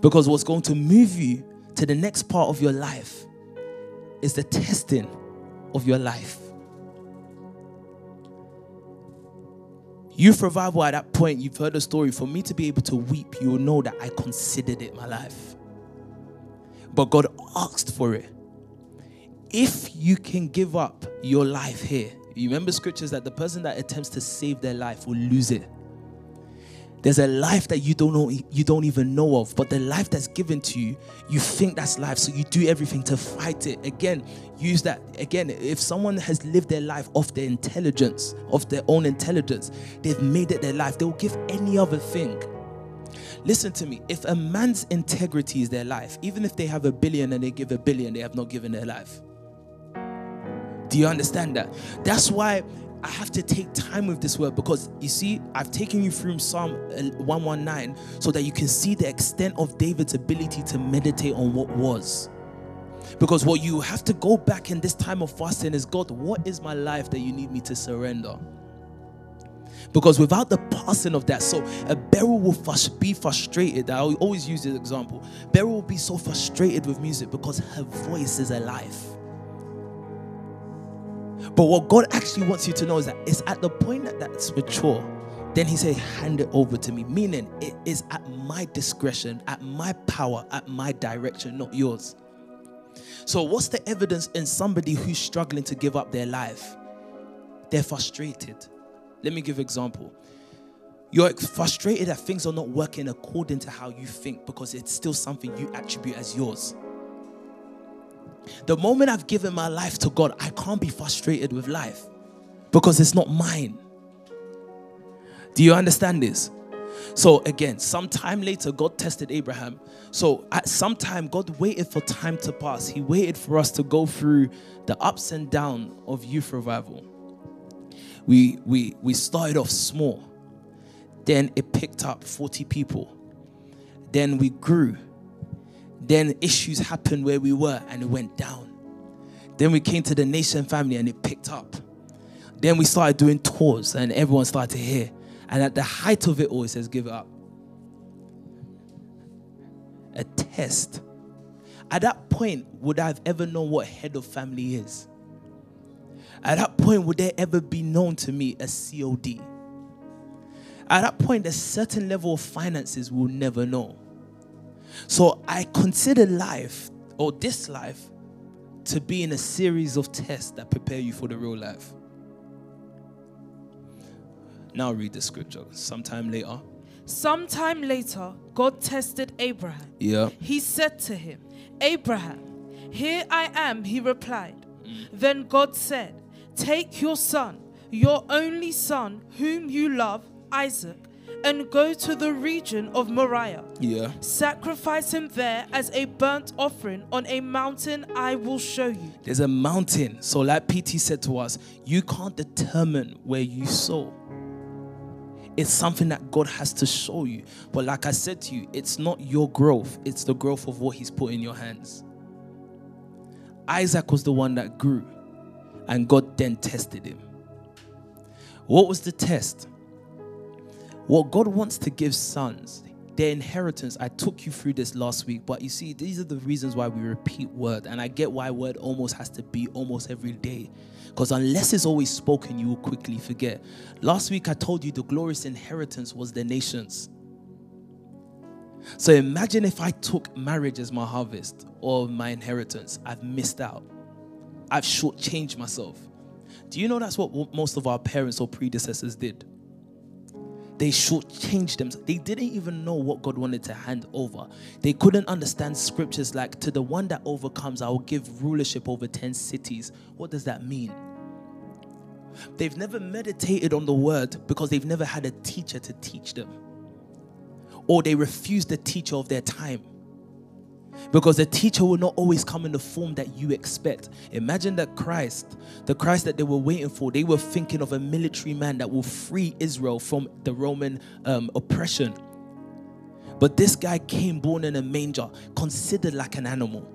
Because what's going to move you to the next part of your life is the testing of your life. Youth revival at that point, you've heard the story. For me to be able to weep, you will know that I considered it my life. But God asked for it. If you can give up your life here, you remember scriptures that the person that attempts to save their life will lose it. There's a life that you don't know you don't even know of, but the life that's given to you, you think that's life, so you do everything to fight it. Again, use that again. If someone has lived their life off their intelligence, of their own intelligence, they've made it their life. They'll give any other thing. Listen to me. If a man's integrity is their life, even if they have a billion and they give a billion, they have not given their life. Do you understand that? That's why I have to take time with this word because you see, I've taken you through Psalm uh, 119 so that you can see the extent of David's ability to meditate on what was. Because what you have to go back in this time of fasting is God, what is my life that you need me to surrender? Because without the passing of that, so a Beryl will be frustrated. I always use this example. Beryl will be so frustrated with music because her voice is alive. But what God actually wants you to know is that it's at the point that that's mature, then He said, Hand it over to me. Meaning, it is at my discretion, at my power, at my direction, not yours. So, what's the evidence in somebody who's struggling to give up their life? They're frustrated. Let me give an example. You're frustrated that things are not working according to how you think because it's still something you attribute as yours. The moment I've given my life to God, I can't be frustrated with life because it's not mine. Do you understand this? So again, sometime later, God tested Abraham. So at some time, God waited for time to pass. He waited for us to go through the ups and downs of youth revival. We we we started off small. Then it picked up 40 people. Then we grew then issues happened where we were and it went down. Then we came to the nation family and it picked up. Then we started doing tours and everyone started to hear. And at the height of it all, it says, give it up. A test. At that point, would I have ever known what head of family is? At that point, would there ever be known to me a COD? At that point, a certain level of finances we'll never know. So I consider life or this life to be in a series of tests that prepare you for the real life. Now read the scripture. Sometime later. Sometime later, God tested Abraham. Yeah. He said to him, Abraham, here I am, he replied. Mm. Then God said, Take your son, your only son, whom you love, Isaac and go to the region of Moriah. Yeah. Sacrifice him there as a burnt offering on a mountain I will show you. There's a mountain. So, like PT said to us, you can't determine where you sow. It's something that God has to show you. But, like I said to you, it's not your growth, it's the growth of what He's put in your hands. Isaac was the one that grew, and God then tested him. What was the test? What God wants to give sons, their inheritance. I took you through this last week, but you see, these are the reasons why we repeat word. And I get why word almost has to be almost every day. Because unless it's always spoken, you will quickly forget. Last week, I told you the glorious inheritance was the nations. So imagine if I took marriage as my harvest or my inheritance. I've missed out. I've shortchanged myself. Do you know that's what most of our parents or predecessors did? They shortchanged them. They didn't even know what God wanted to hand over. They couldn't understand scriptures like, to the one that overcomes, I will give rulership over 10 cities. What does that mean? They've never meditated on the word because they've never had a teacher to teach them. Or they refuse the teacher of their time. Because the teacher will not always come in the form that you expect. Imagine that Christ, the Christ that they were waiting for, they were thinking of a military man that will free Israel from the Roman um, oppression. But this guy came born in a manger, considered like an animal.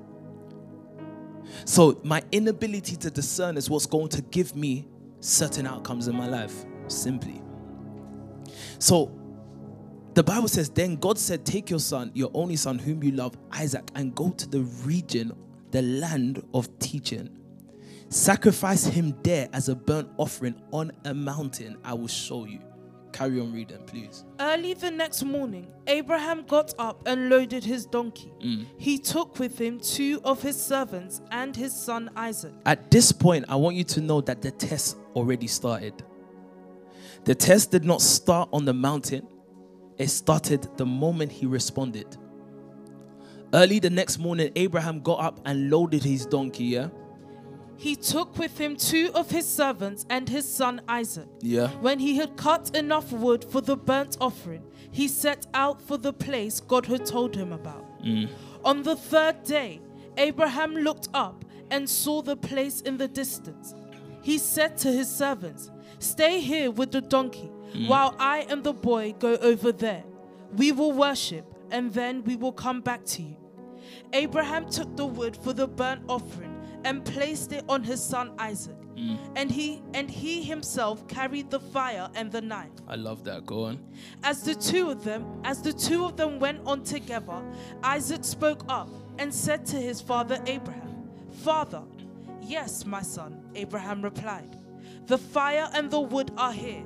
So, my inability to discern is what's going to give me certain outcomes in my life, simply. So, the Bible says, Then God said, Take your son, your only son, whom you love, Isaac, and go to the region, the land of teaching. Sacrifice him there as a burnt offering on a mountain. I will show you. Carry on reading, please. Early the next morning, Abraham got up and loaded his donkey. Mm. He took with him two of his servants and his son Isaac. At this point, I want you to know that the test already started. The test did not start on the mountain, it started the moment he responded. Early the next morning, Abraham got up and loaded his donkey, yeah? He took with him two of his servants and his son Isaac. Yeah. When he had cut enough wood for the burnt offering, he set out for the place God had told him about. Mm. On the third day, Abraham looked up and saw the place in the distance. He said to his servants, Stay here with the donkey Mm. while I and the boy go over there. We will worship and then we will come back to you. Abraham took the wood for the burnt offering and placed it on his son Isaac. Mm. And he and he himself carried the fire and the knife. I love that. Go on. As the two of them, as the two of them went on together, Isaac spoke up and said to his father Abraham, "Father." "Yes, my son," Abraham replied. "The fire and the wood are here,"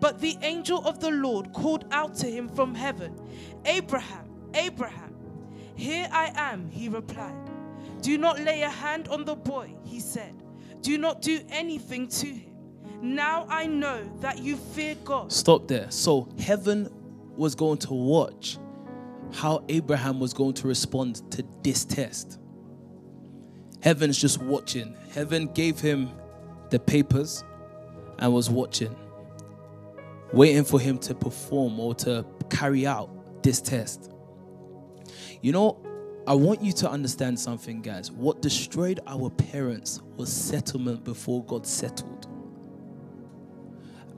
But the angel of the Lord called out to him from heaven, Abraham, Abraham. Here I am, he replied. Do not lay a hand on the boy, he said. Do not do anything to him. Now I know that you fear God. Stop there. So, heaven was going to watch how Abraham was going to respond to this test. Heaven's just watching. Heaven gave him the papers and was watching, waiting for him to perform or to carry out this test. You know, I want you to understand something, guys. What destroyed our parents was settlement before God settled.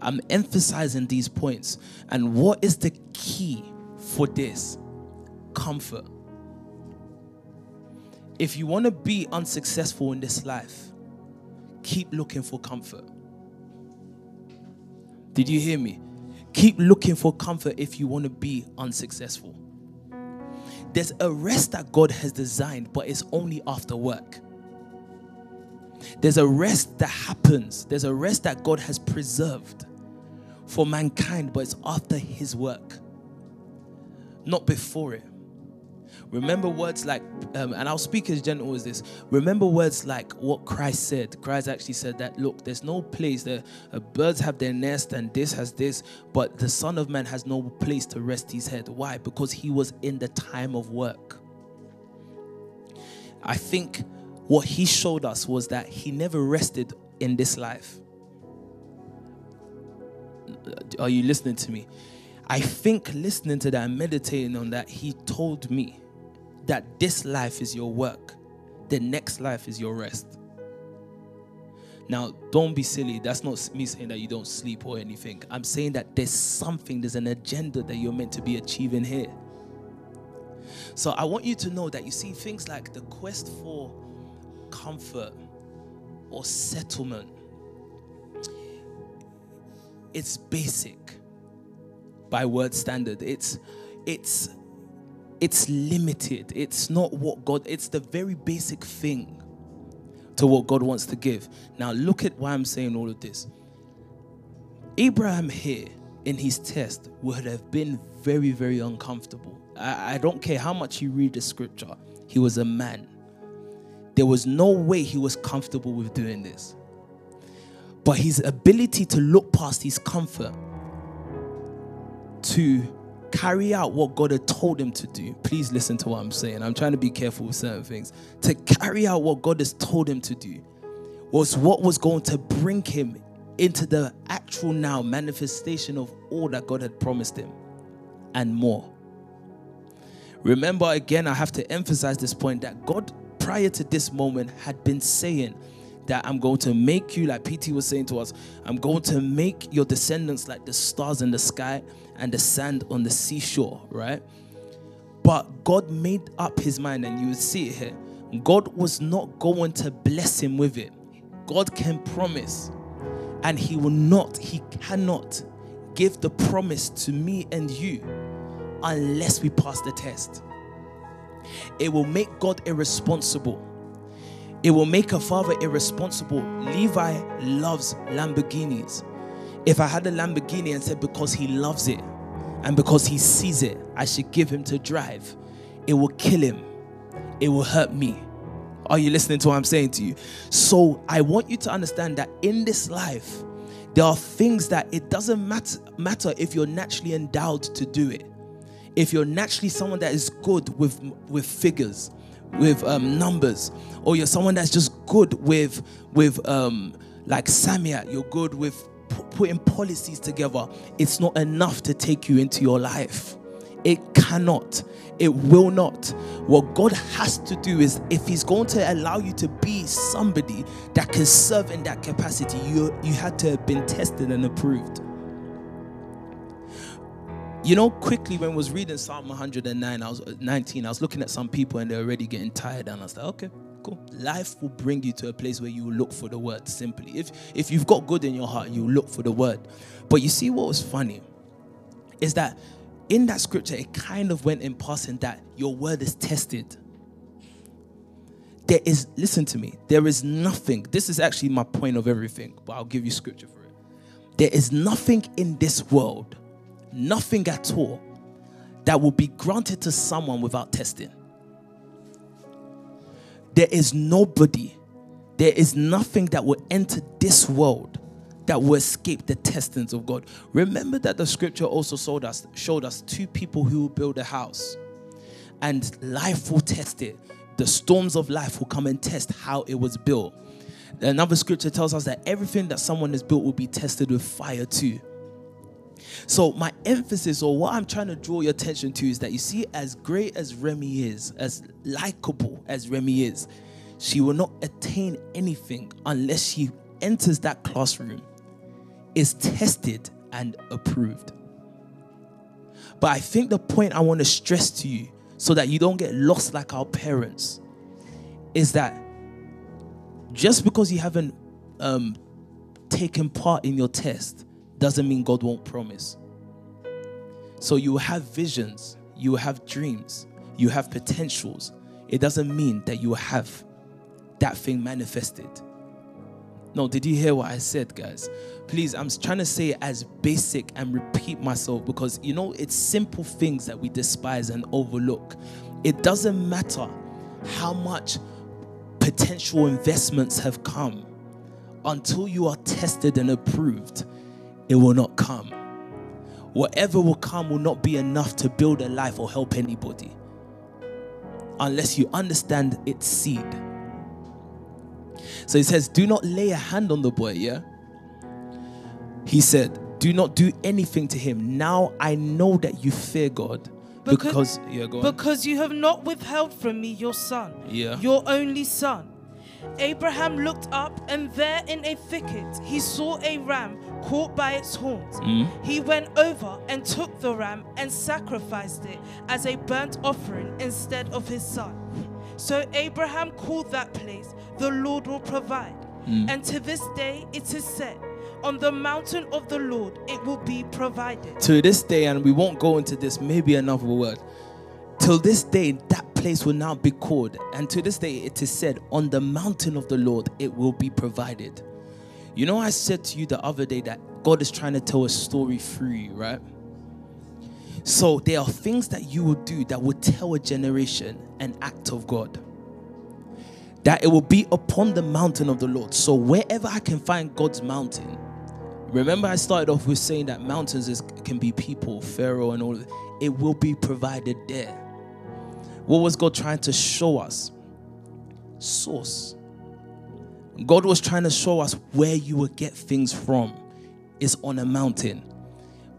I'm emphasizing these points. And what is the key for this? Comfort. If you want to be unsuccessful in this life, keep looking for comfort. Did you hear me? Keep looking for comfort if you want to be unsuccessful. There's a rest that God has designed, but it's only after work. There's a rest that happens, there's a rest that God has preserved for mankind, but it's after His work, not before it. Remember words like, um, and I'll speak as gentle as this. Remember words like what Christ said. Christ actually said that, look, there's no place. The uh, birds have their nest, and this has this, but the Son of Man has no place to rest his head. Why? Because he was in the time of work. I think what he showed us was that he never rested in this life. Are you listening to me? I think listening to that and meditating on that, he told me that this life is your work, the next life is your rest. Now, don't be silly. That's not me saying that you don't sleep or anything. I'm saying that there's something, there's an agenda that you're meant to be achieving here. So I want you to know that you see things like the quest for comfort or settlement it's basic by word standard. It's it's it's limited. It's not what God, it's the very basic thing to what God wants to give. Now look at why I'm saying all of this. Abraham here in his test would have been very, very uncomfortable. I, I don't care how much you read the scripture, he was a man. There was no way he was comfortable with doing this. But his ability to look past his comfort to carry out what God had told him to do. Please listen to what I'm saying. I'm trying to be careful with certain things. To carry out what God has told him to do was what was going to bring him into the actual now manifestation of all that God had promised him and more. Remember, again, I have to emphasize this point that God, prior to this moment, had been saying, that I'm going to make you, like PT was saying to us, I'm going to make your descendants like the stars in the sky and the sand on the seashore, right? But God made up his mind, and you will see it here. God was not going to bless him with it. God can promise, and he will not, he cannot give the promise to me and you unless we pass the test. It will make God irresponsible it will make a father irresponsible. Levi loves Lamborghinis. If I had a Lamborghini and said because he loves it and because he sees it, I should give him to drive, it will kill him. It will hurt me. Are you listening to what I'm saying to you? So I want you to understand that in this life, there are things that it doesn't matter, matter if you're naturally endowed to do it. If you're naturally someone that is good with, with figures, with um, numbers, or you're someone that's just good with with um, like Samia, you're good with putting policies together. It's not enough to take you into your life. It cannot. It will not. What God has to do is, if He's going to allow you to be somebody that can serve in that capacity, you you had to have been tested and approved. You know, quickly when I was reading Psalm 109, I was 19, I was looking at some people and they're already getting tired, and I was like, okay, cool. Life will bring you to a place where you look for the word simply. If if you've got good in your heart, you look for the word. But you see what was funny is that in that scripture, it kind of went in passing that your word is tested. There is, listen to me, there is nothing. This is actually my point of everything, but I'll give you scripture for it. There is nothing in this world nothing at all that will be granted to someone without testing. There is nobody, there is nothing that will enter this world that will escape the testings of God. Remember that the scripture also showed us, showed us two people who will build a house and life will test it. The storms of life will come and test how it was built. Another scripture tells us that everything that someone has built will be tested with fire too. So my emphasis or what I'm trying to draw your attention to is that you see, as great as Remy is, as likable as Remy is, she will not attain anything unless she enters that classroom, is tested and approved. But I think the point I want to stress to you so that you don't get lost like our parents is that just because you haven't um, taken part in your test doesn't mean God won't promise. So you have visions, you have dreams, you have potentials. It doesn't mean that you have that thing manifested. No, did you hear what I said, guys? Please, I'm trying to say it as basic and repeat myself because you know it's simple things that we despise and overlook. It doesn't matter how much potential investments have come until you are tested and approved it will not come. Whatever will come will not be enough to build a life or help anybody unless you understand its seed. So he says, Do not lay a hand on the boy, yeah? He said, Do not do anything to him. Now I know that you fear God. Because, because yeah. Because you have not withheld from me your son, yeah. your only son. Abraham looked up, and there in a thicket he saw a ram caught by its horns. Mm. He went over and took the ram and sacrificed it as a burnt offering instead of his son. So Abraham called that place, The Lord will provide. Mm. And to this day it is said, on the mountain of the Lord it will be provided. To this day, and we won't go into this, maybe another word. Till this day, that place will now be called. And to this day, it is said, On the mountain of the Lord it will be provided. You know, I said to you the other day that God is trying to tell a story through you, right? So there are things that you will do that will tell a generation an act of God. That it will be upon the mountain of the Lord. So wherever I can find God's mountain, remember I started off with saying that mountains is, can be people, Pharaoh, and all. It. it will be provided there. What was God trying to show us? Source. God was trying to show us where you will get things from is on a mountain.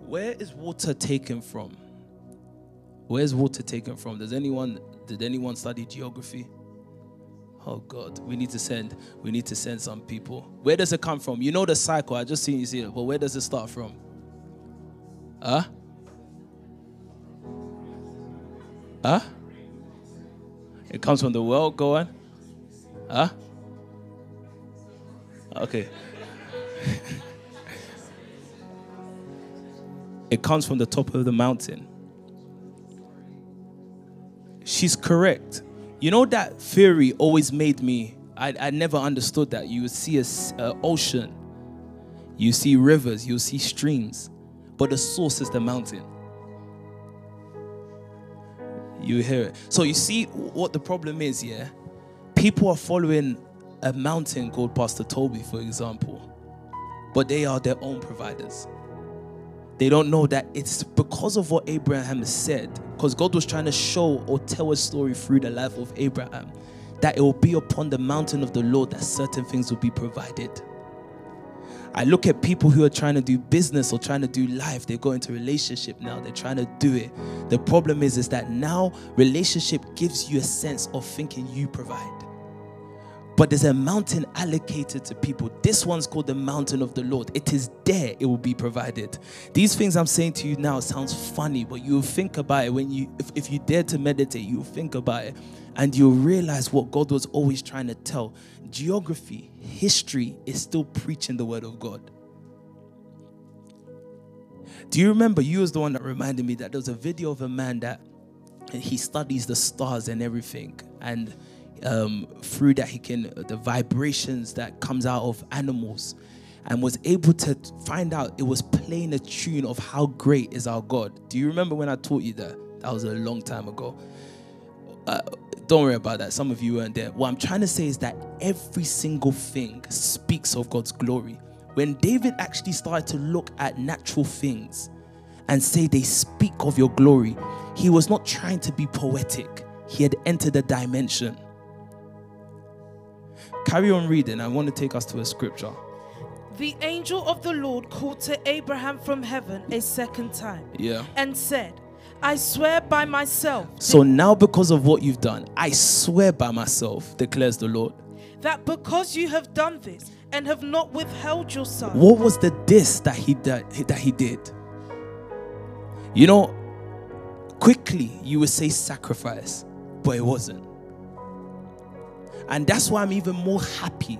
Where is water taken from? Where's water taken from? Does anyone did anyone study geography? Oh God, we need to send we need to send some people. Where does it come from? You know the cycle. I just seen you see it, but where does it start from? Huh? Huh? It comes from the world. Go on. Huh? Okay. it comes from the top of the mountain. She's correct. You know that theory always made me. I, I never understood that. You would see a ocean, you see rivers, you see streams, but the source is the mountain. You hear it. So you see what the problem is, yeah? People are following a mountain called Pastor Toby, for example, but they are their own providers. They don't know that it's because of what Abraham said, because God was trying to show or tell a story through the life of Abraham, that it will be upon the mountain of the Lord that certain things will be provided. I look at people who are trying to do business or trying to do life. They go into relationship now. They're trying to do it. The problem is, is that now relationship gives you a sense of thinking you provide. But there's a mountain allocated to people. This one's called the mountain of the Lord. It is there, it will be provided. These things I'm saying to you now sounds funny, but you'll think about it when you if, if you dare to meditate, you'll think about it and you'll realize what God was always trying to tell. Geography, history is still preaching the word of God. Do you remember you was the one that reminded me that there was a video of a man that he studies the stars and everything and um, through that he can the vibrations that comes out of animals and was able to find out it was playing a tune of how great is our god. Do you remember when i taught you that? That was a long time ago. Uh, don't worry about that. Some of you weren't there. What i'm trying to say is that every single thing speaks of god's glory. When david actually started to look at natural things and say they speak of your glory he was not trying to be poetic. He had entered a dimension Carry on reading. I want to take us to a scripture. The angel of the Lord called to Abraham from heaven a second time Yeah. and said, I swear by myself So now, because of what you've done, I swear by myself, declares the Lord. that because you have done this and have not withheld your son, What was the this that he did, that he did? You know, quickly you would say sacrifice, but it wasn't. And that's why I'm even more happy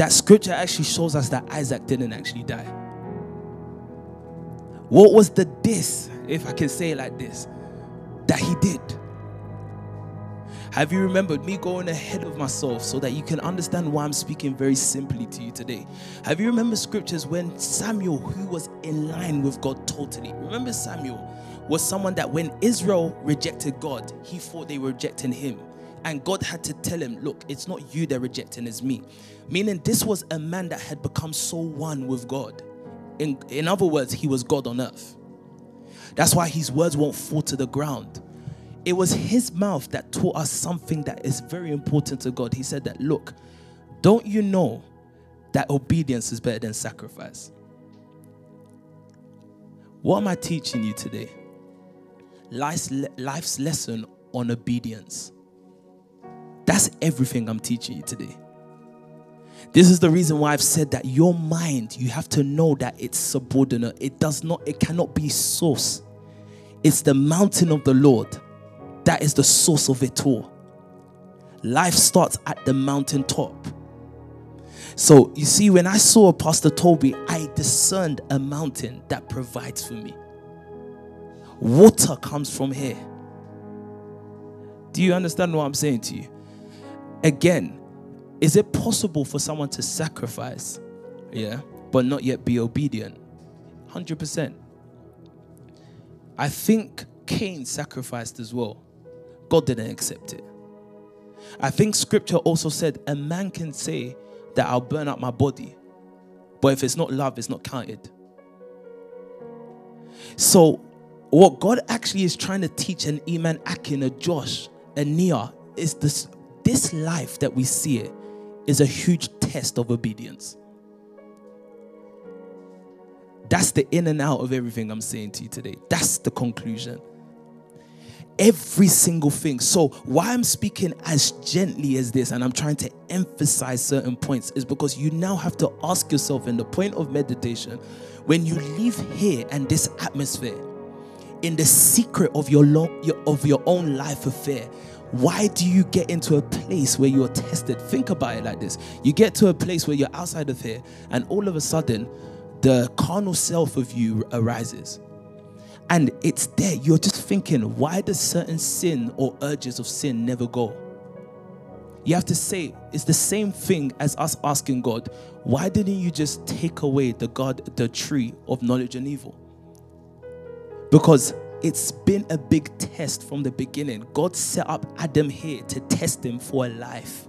that scripture actually shows us that Isaac didn't actually die. What was the this, if I can say it like this, that he did? Have you remembered me going ahead of myself so that you can understand why I'm speaking very simply to you today? Have you remembered scriptures when Samuel, who was in line with God totally, remember Samuel was someone that when Israel rejected God, he thought they were rejecting him. And God had to tell him, Look, it's not you they're rejecting, it's me. Meaning, this was a man that had become so one with God. In, in other words, he was God on earth. That's why his words won't fall to the ground. It was his mouth that taught us something that is very important to God. He said that, look, don't you know that obedience is better than sacrifice? What am I teaching you today? Life's, life's lesson on obedience. That's everything I'm teaching you today. This is the reason why I've said that your mind, you have to know that it's subordinate. It does not, it cannot be source. It's the mountain of the Lord. That is the source of it all. Life starts at the mountaintop. So you see, when I saw Pastor Toby, I discerned a mountain that provides for me. Water comes from here. Do you understand what I'm saying to you? Again, is it possible for someone to sacrifice, yeah, but not yet be obedient? 100%. I think Cain sacrificed as well. God didn't accept it. I think scripture also said a man can say that I'll burn up my body, but if it's not love, it's not counted. So, what God actually is trying to teach an Eman Akin, a Josh, a Nia, is this this life that we see it is a huge test of obedience. That's the in and out of everything I'm saying to you today. That's the conclusion. Every single thing. So, why I'm speaking as gently as this and I'm trying to emphasize certain points is because you now have to ask yourself in the point of meditation when you leave here and this atmosphere in the secret of your, lo- your of your own life affair why do you get into a place where you're tested? Think about it like this. You get to a place where you're outside of here and all of a sudden the carnal self of you arises. And it's there. You're just thinking why does certain sin or urges of sin never go? You have to say it's the same thing as us asking god why didn't you just take away the god the tree of knowledge and evil? Because it's been a big test from the beginning. God set up Adam here to test him for a life.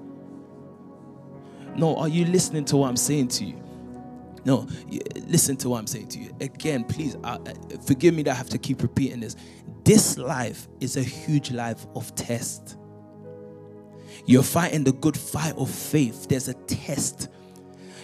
No, are you listening to what I'm saying to you? No, listen to what I'm saying to you. Again, please uh, uh, forgive me that I have to keep repeating this. This life is a huge life of test. You're fighting the good fight of faith. There's a test.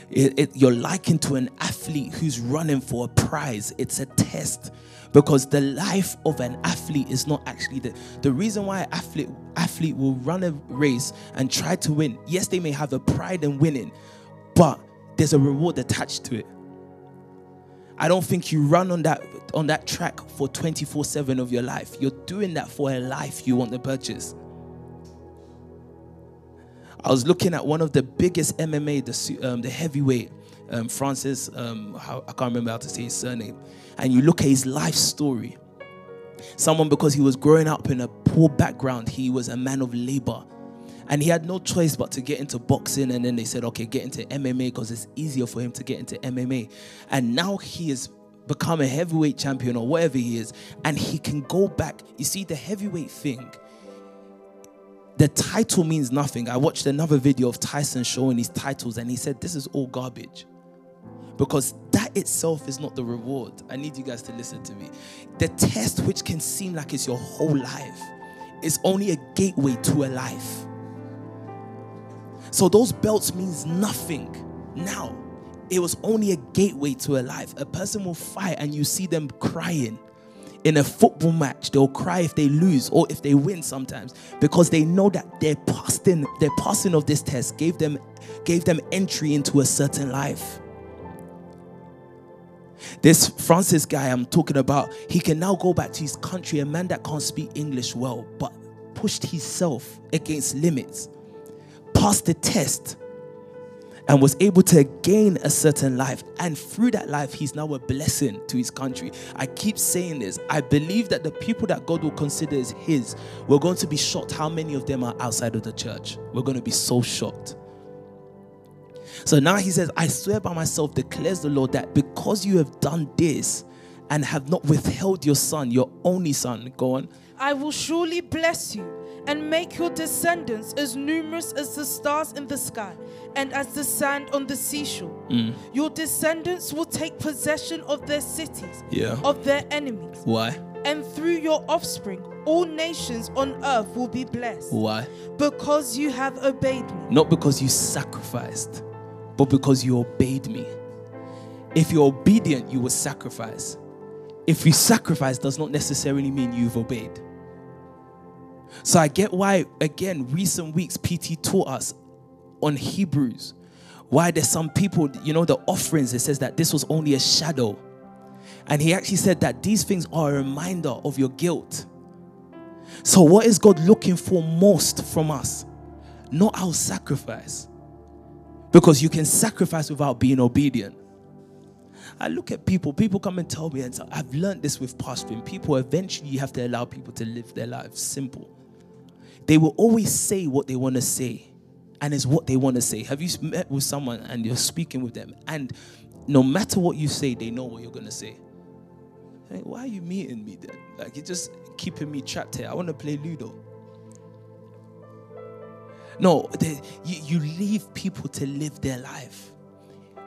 It, it, you're likened to an athlete who's running for a prize. It's a test. Because the life of an athlete is not actually the the reason why an athlete athlete will run a race and try to win. Yes they may have a pride in winning but there's a reward attached to it. I don't think you run on that on that track for 24/7 of your life. You're doing that for a life you want to purchase I was looking at one of the biggest MMA, the, um, the heavyweight, um, Francis, um, how, I can't remember how to say his surname. And you look at his life story. Someone, because he was growing up in a poor background, he was a man of labor. And he had no choice but to get into boxing. And then they said, okay, get into MMA because it's easier for him to get into MMA. And now he has become a heavyweight champion or whatever he is. And he can go back. You see, the heavyweight thing the title means nothing. I watched another video of Tyson showing his titles and he said, This is all garbage because that itself is not the reward. I need you guys to listen to me. The test, which can seem like it's your whole life, is only a gateway to a life. So those belts means nothing now. It was only a gateway to a life. A person will fight and you see them crying. In a football match, they'll cry if they lose or if they win sometimes because they know that their passing, their passing of this test gave them gave them entry into a certain life. This Francis guy I'm talking about, he can now go back to his country, a man that can't speak English well, but pushed himself against limits, passed the test, and was able to gain a certain life. And through that life, he's now a blessing to his country. I keep saying this. I believe that the people that God will consider as his, we're going to be shocked how many of them are outside of the church. We're going to be so shocked. So now he says, I swear by myself, declares the Lord, that because you have done this and have not withheld your son, your only son, go on. I will surely bless you and make your descendants as numerous as the stars in the sky and as the sand on the seashore. Mm. Your descendants will take possession of their cities, Yeah. of their enemies, Why? and through your offspring, all nations on earth will be blessed Why? because you have obeyed me. Not because you sacrificed, but because you obeyed me. If you're obedient, you will sacrifice. If you sacrifice, does not necessarily mean you've obeyed. So I get why, again, recent weeks, PT taught us on Hebrews why there's some people, you know, the offerings, it says that this was only a shadow. And he actually said that these things are a reminder of your guilt. So, what is God looking for most from us? Not our sacrifice. Because you can sacrifice without being obedient. I look at people, people come and tell me, and I've learned this with pastoring. People eventually you have to allow people to live their lives simple. They will always say what they want to say, and it's what they want to say. Have you met with someone and you're speaking with them, and no matter what you say, they know what you're gonna say? Hey, why are you meeting me then? Like you're just keeping me trapped here. I want to play Ludo. No, they, you, you leave people to live their life.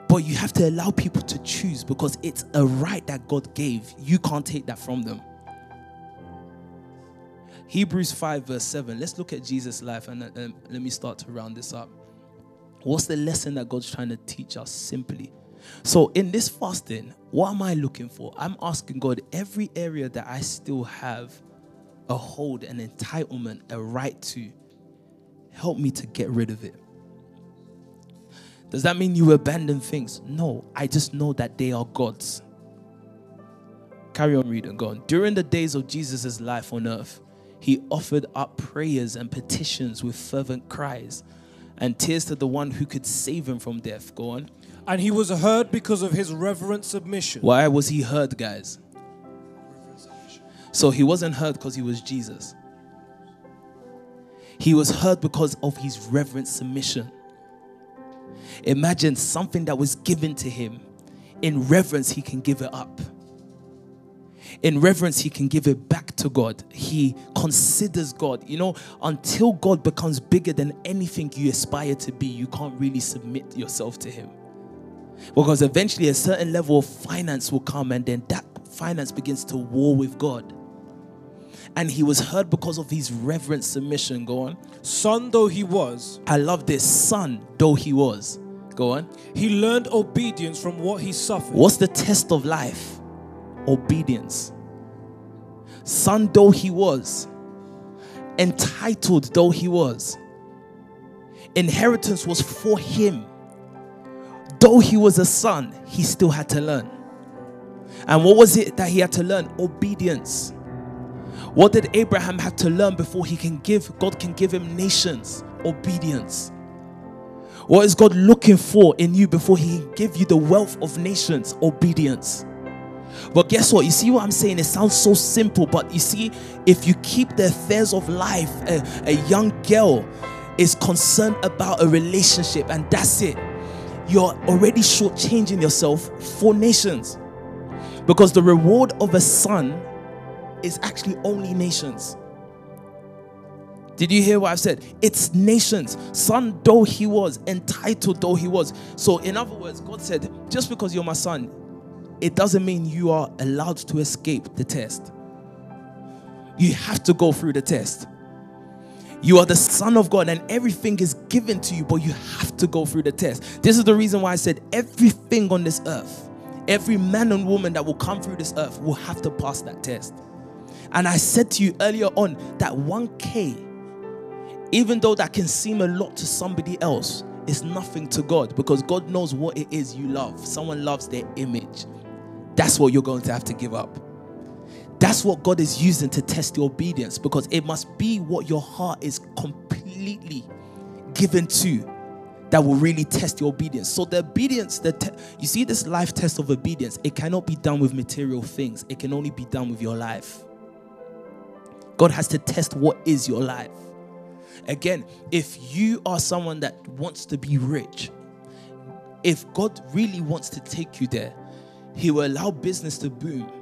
But you have to allow people to choose because it's a right that God gave. You can't take that from them. Hebrews 5, verse 7. Let's look at Jesus' life and uh, let me start to round this up. What's the lesson that God's trying to teach us simply? So, in this fasting, what am I looking for? I'm asking God every area that I still have a hold, an entitlement, a right to, help me to get rid of it. Does that mean you abandon things? No, I just know that they are God's. Carry on reading, go on. During the days of Jesus' life on earth, he offered up prayers and petitions with fervent cries and tears to the one who could save him from death. Go on. And he was heard because of his reverent submission. Why was he heard, guys? So he wasn't heard because he was Jesus. He was heard because of his reverent submission. Imagine something that was given to him. In reverence, he can give it up. In reverence, he can give it back to God. He considers God. You know, until God becomes bigger than anything you aspire to be, you can't really submit yourself to him. Because eventually, a certain level of finance will come, and then that finance begins to war with God. And he was heard because of his reverent submission. Go on. Son though he was, I love this. Son though he was. Go on. He learned obedience from what he suffered. What's the test of life? Obedience. Son though he was, entitled though he was, inheritance was for him. Though he was a son, he still had to learn. And what was it that he had to learn? Obedience. What did Abraham have to learn before he can give God can give him nations? Obedience. What is God looking for in you before He can give you the wealth of nations? Obedience. But guess what? You see what I'm saying? It sounds so simple, but you see, if you keep the affairs of life, a, a young girl is concerned about a relationship, and that's it, you're already shortchanging yourself for nations. Because the reward of a son is actually only nations. Did you hear what I've said? It's nations. Son though he was, entitled though he was. So, in other words, God said, just because you're my son, it doesn't mean you are allowed to escape the test. You have to go through the test. You are the Son of God, and everything is given to you, but you have to go through the test. This is the reason why I said everything on this earth, every man and woman that will come through this earth will have to pass that test. And I said to you earlier on that 1K even though that can seem a lot to somebody else, it's nothing to God because God knows what it is you love. Someone loves their image. That's what you're going to have to give up. That's what God is using to test your obedience because it must be what your heart is completely given to that will really test your obedience. So the obedience, the te- you see this life test of obedience, it cannot be done with material things. It can only be done with your life. God has to test what is your life. Again, if you are someone that wants to be rich, if God really wants to take you there, He will allow business to boom,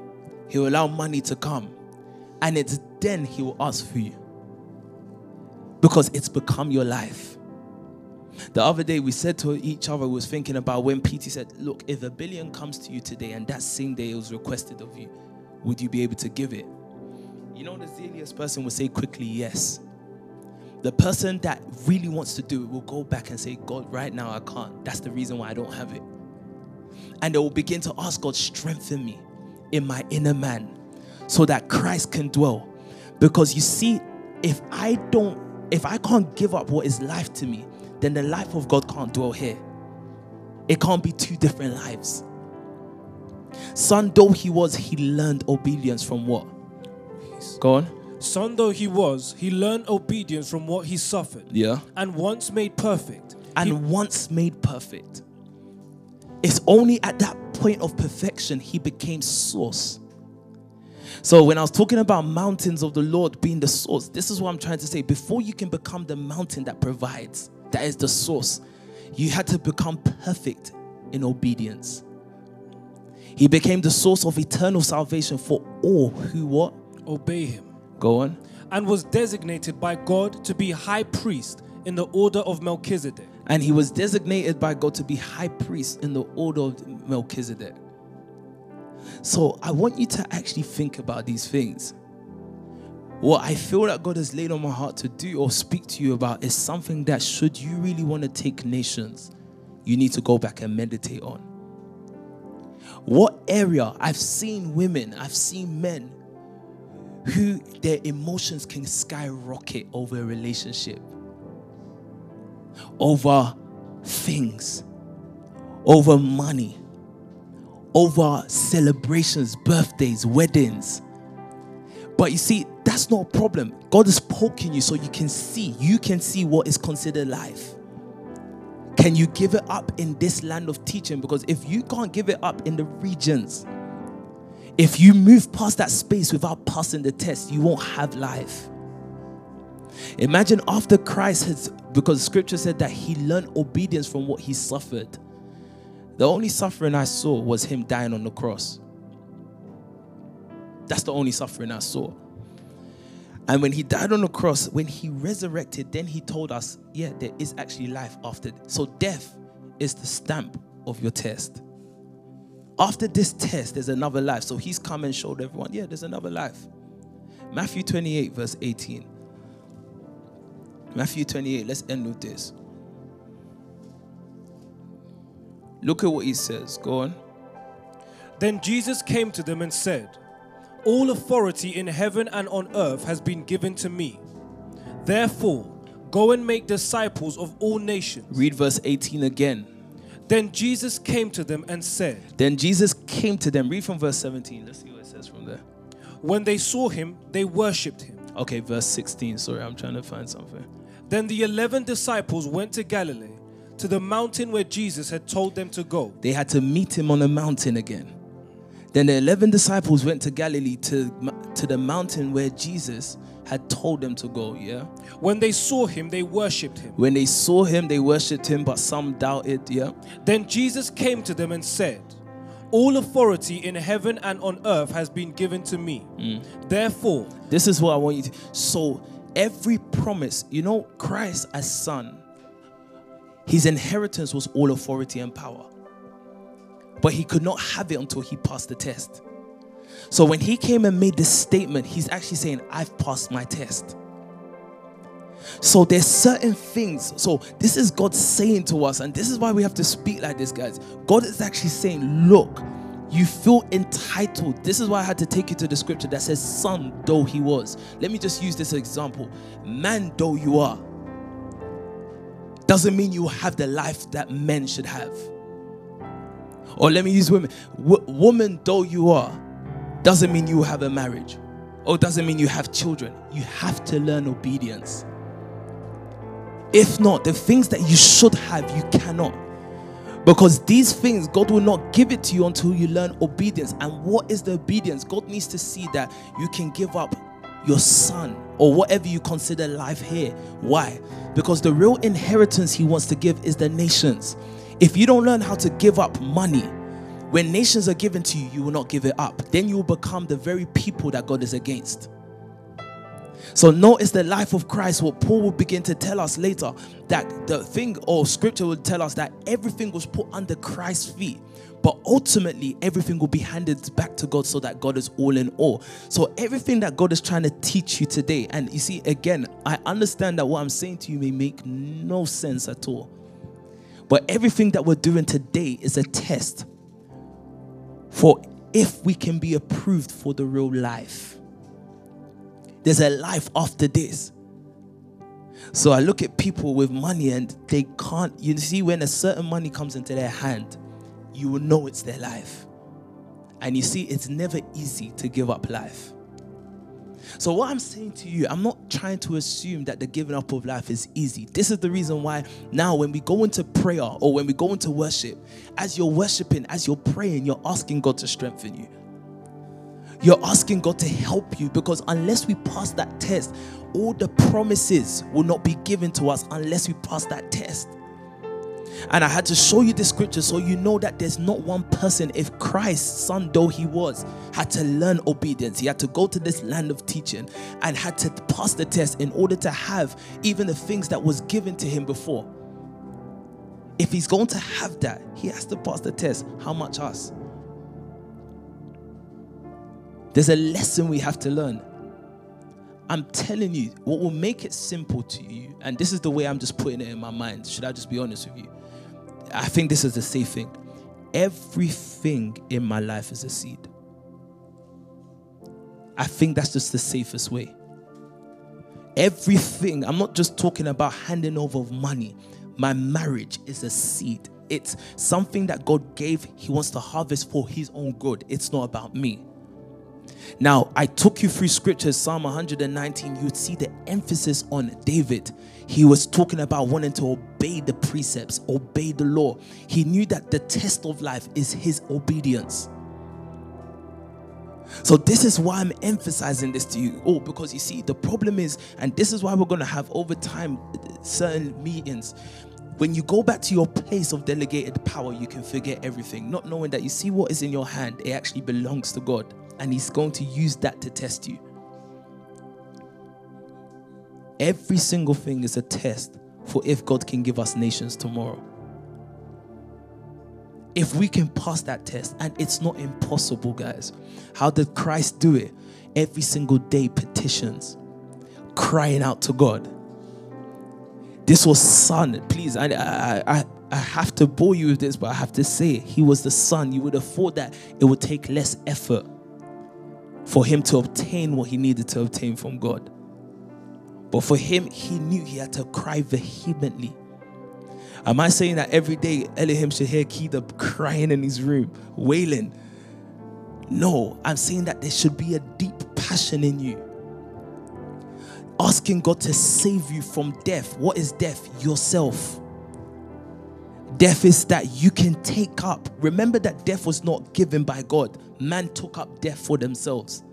He will allow money to come, and it's then He will ask for you because it's become your life. The other day, we said to each other, we was thinking about when PT said, Look, if a billion comes to you today and that same day it was requested of you, would you be able to give it? You know, the zealous person would say quickly, Yes. The person that really wants to do it will go back and say, God, right now I can't. That's the reason why I don't have it. And they will begin to ask God, strengthen me in my inner man so that Christ can dwell. Because you see, if I don't, if I can't give up what is life to me, then the life of God can't dwell here. It can't be two different lives. Son, though he was, he learned obedience from what? Go on. Son though he was, he learned obedience from what he suffered. Yeah. And once made perfect, and once made perfect. It's only at that point of perfection he became source. So when I was talking about mountains of the Lord being the source, this is what I'm trying to say. Before you can become the mountain that provides, that is the source, you had to become perfect in obedience. He became the source of eternal salvation for all who what? Obey him. Go on. And was designated by God to be high priest in the order of Melchizedek. And he was designated by God to be high priest in the order of Melchizedek. So I want you to actually think about these things. What I feel that God has laid on my heart to do or speak to you about is something that, should you really want to take nations, you need to go back and meditate on. What area I've seen women, I've seen men who their emotions can skyrocket over a relationship, over things, over money, over celebrations, birthdays, weddings. But you see, that's not a problem. God is poking you so you can see. You can see what is considered life. Can you give it up in this land of teaching? Because if you can't give it up in the regions, if you move past that space without passing the test, you won't have life. Imagine after Christ has, because scripture said that he learned obedience from what he suffered. The only suffering I saw was him dying on the cross. That's the only suffering I saw. And when he died on the cross, when he resurrected, then he told us, yeah, there is actually life after. So death is the stamp of your test. After this test, there's another life. So he's come and showed everyone, yeah, there's another life. Matthew 28, verse 18. Matthew 28, let's end with this. Look at what he says. Go on. Then Jesus came to them and said, All authority in heaven and on earth has been given to me. Therefore, go and make disciples of all nations. Read verse 18 again. Then Jesus came to them and said, Then Jesus came to them. Read from verse 17. Let's see what it says from there. When they saw him, they worshipped him. Okay, verse 16. Sorry, I'm trying to find something. Then the eleven disciples went to Galilee, to the mountain where Jesus had told them to go. They had to meet him on a mountain again. Then the 11 disciples went to Galilee to, to the mountain where Jesus had told them to go, yeah? When they saw him, they worshipped him. When they saw him, they worshipped him, but some doubted, yeah? Then Jesus came to them and said, All authority in heaven and on earth has been given to me. Mm. Therefore, This is what I want you to. So, every promise, you know, Christ as Son, his inheritance was all authority and power. But he could not have it until he passed the test. So, when he came and made this statement, he's actually saying, I've passed my test. So there's certain things. So this is God saying to us, and this is why we have to speak like this, guys. God is actually saying, look, you feel entitled. This is why I had to take you to the scripture that says, son though he was. Let me just use this example. Man though you are, doesn't mean you have the life that men should have. Or let me use women. W- woman though you are, doesn't mean you have a marriage. Or doesn't mean you have children. You have to learn obedience. If not, the things that you should have, you cannot. Because these things, God will not give it to you until you learn obedience. And what is the obedience? God needs to see that you can give up your son or whatever you consider life here. Why? Because the real inheritance He wants to give is the nations. If you don't learn how to give up money, when nations are given to you, you will not give it up. Then you will become the very people that God is against. So notice the life of Christ, what Paul will begin to tell us later, that the thing or scripture will tell us that everything was put under Christ's feet. But ultimately, everything will be handed back to God so that God is all in all. So, everything that God is trying to teach you today, and you see, again, I understand that what I'm saying to you may make no sense at all. But everything that we're doing today is a test for if we can be approved for the real life. There's a life after this. So I look at people with money and they can't, you see, when a certain money comes into their hand, you will know it's their life. And you see, it's never easy to give up life. So, what I'm saying to you, I'm not trying to assume that the giving up of life is easy. This is the reason why now, when we go into prayer or when we go into worship, as you're worshiping, as you're praying, you're asking God to strengthen you. You're asking God to help you because unless we pass that test, all the promises will not be given to us unless we pass that test. And I had to show you the scripture so you know that there's not one person, if Christ, son though he was, had to learn obedience. He had to go to this land of teaching and had to pass the test in order to have even the things that was given to him before. If he's going to have that, he has to pass the test. How much us? There's a lesson we have to learn. I'm telling you, what will make it simple to you, and this is the way I'm just putting it in my mind. Should I just be honest with you? I think this is the safe thing. Everything in my life is a seed. I think that's just the safest way. Everything, I'm not just talking about handing over of money. My marriage is a seed. It's something that God gave, He wants to harvest for His own good. It's not about me. Now, I took you through scriptures, Psalm 119, you'd see the emphasis on David. He was talking about wanting to obey the precepts, obey the law. He knew that the test of life is his obedience. So, this is why I'm emphasizing this to you. Oh, because you see, the problem is, and this is why we're going to have over time certain meetings. When you go back to your place of delegated power, you can forget everything, not knowing that you see what is in your hand, it actually belongs to God and He's going to use that to test you. Every single thing is a test for if God can give us nations tomorrow. If we can pass that test, and it's not impossible, guys. How did Christ do it? Every single day, petitions, crying out to God. This was Son. Please, I, I, I, have to bore you with this, but I have to say. He was the Son. You would have thought that it would take less effort for him to obtain what he needed to obtain from God. But for him, he knew he had to cry vehemently. Am I saying that every day Elohim should hear Kida crying in his room, wailing? No, I'm saying that there should be a deep passion in you. Asking God to save you from death. What is death? Yourself. Death is that you can take up. Remember that death was not given by God, man took up death for themselves.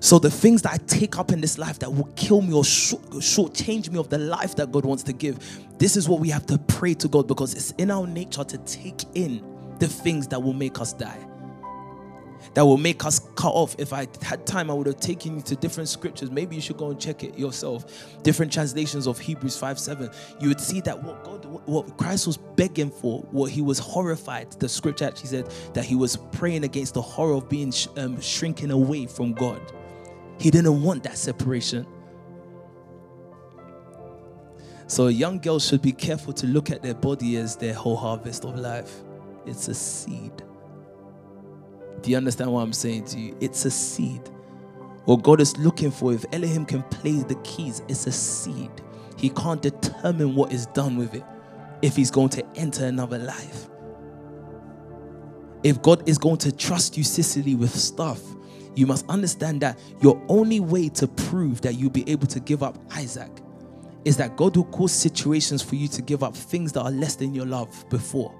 So the things that I take up in this life that will kill me or short, short change me of the life that God wants to give, this is what we have to pray to God because it's in our nature to take in the things that will make us die that will make us cut off. If I had time, I would have taken you to different scriptures. Maybe you should go and check it yourself. Different translations of Hebrews 5 7. You would see that what God, what Christ was begging for, what he was horrified. The scripture actually said that he was praying against the horror of being um, shrinking away from God. He didn't want that separation. So, young girls should be careful to look at their body as their whole harvest of life. It's a seed. Do you understand what I'm saying to you? It's a seed. What God is looking for, if Elohim can play the keys, it's a seed. He can't determine what is done with it if he's going to enter another life. If God is going to trust you, Cicely, with stuff, you must understand that your only way to prove that you'll be able to give up Isaac is that God will cause situations for you to give up things that are less than your love before.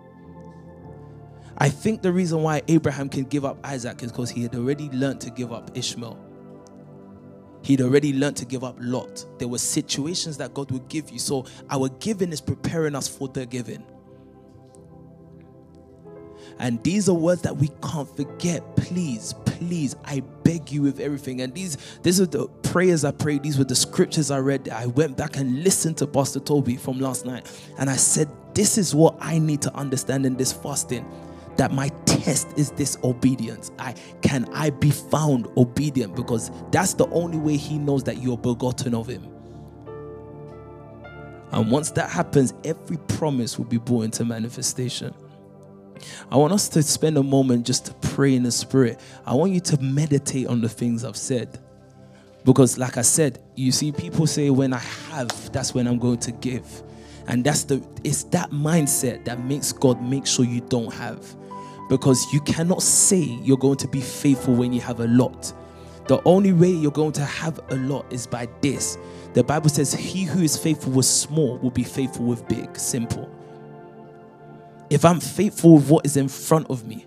I think the reason why Abraham can give up Isaac is because he had already learned to give up Ishmael. He'd already learned to give up Lot. There were situations that God would give you. So our giving is preparing us for the giving. And these are words that we can't forget. Please, please, I beg you with everything. And these, these are the prayers I prayed. These were the scriptures I read. I went back and listened to Pastor Toby from last night. And I said, This is what I need to understand in this fasting that my test is this obedience. I can I be found obedient because that's the only way he knows that you're begotten of him. And once that happens, every promise will be brought into manifestation. I want us to spend a moment just to pray in the spirit. I want you to meditate on the things I've said. Because, like I said, you see, people say, when I have, that's when I'm going to give. And that's the it's that mindset that makes God make sure you don't have because you cannot say you're going to be faithful when you have a lot. The only way you're going to have a lot is by this. The Bible says, He who is faithful with small will be faithful with big. Simple. If I'm faithful with what is in front of me,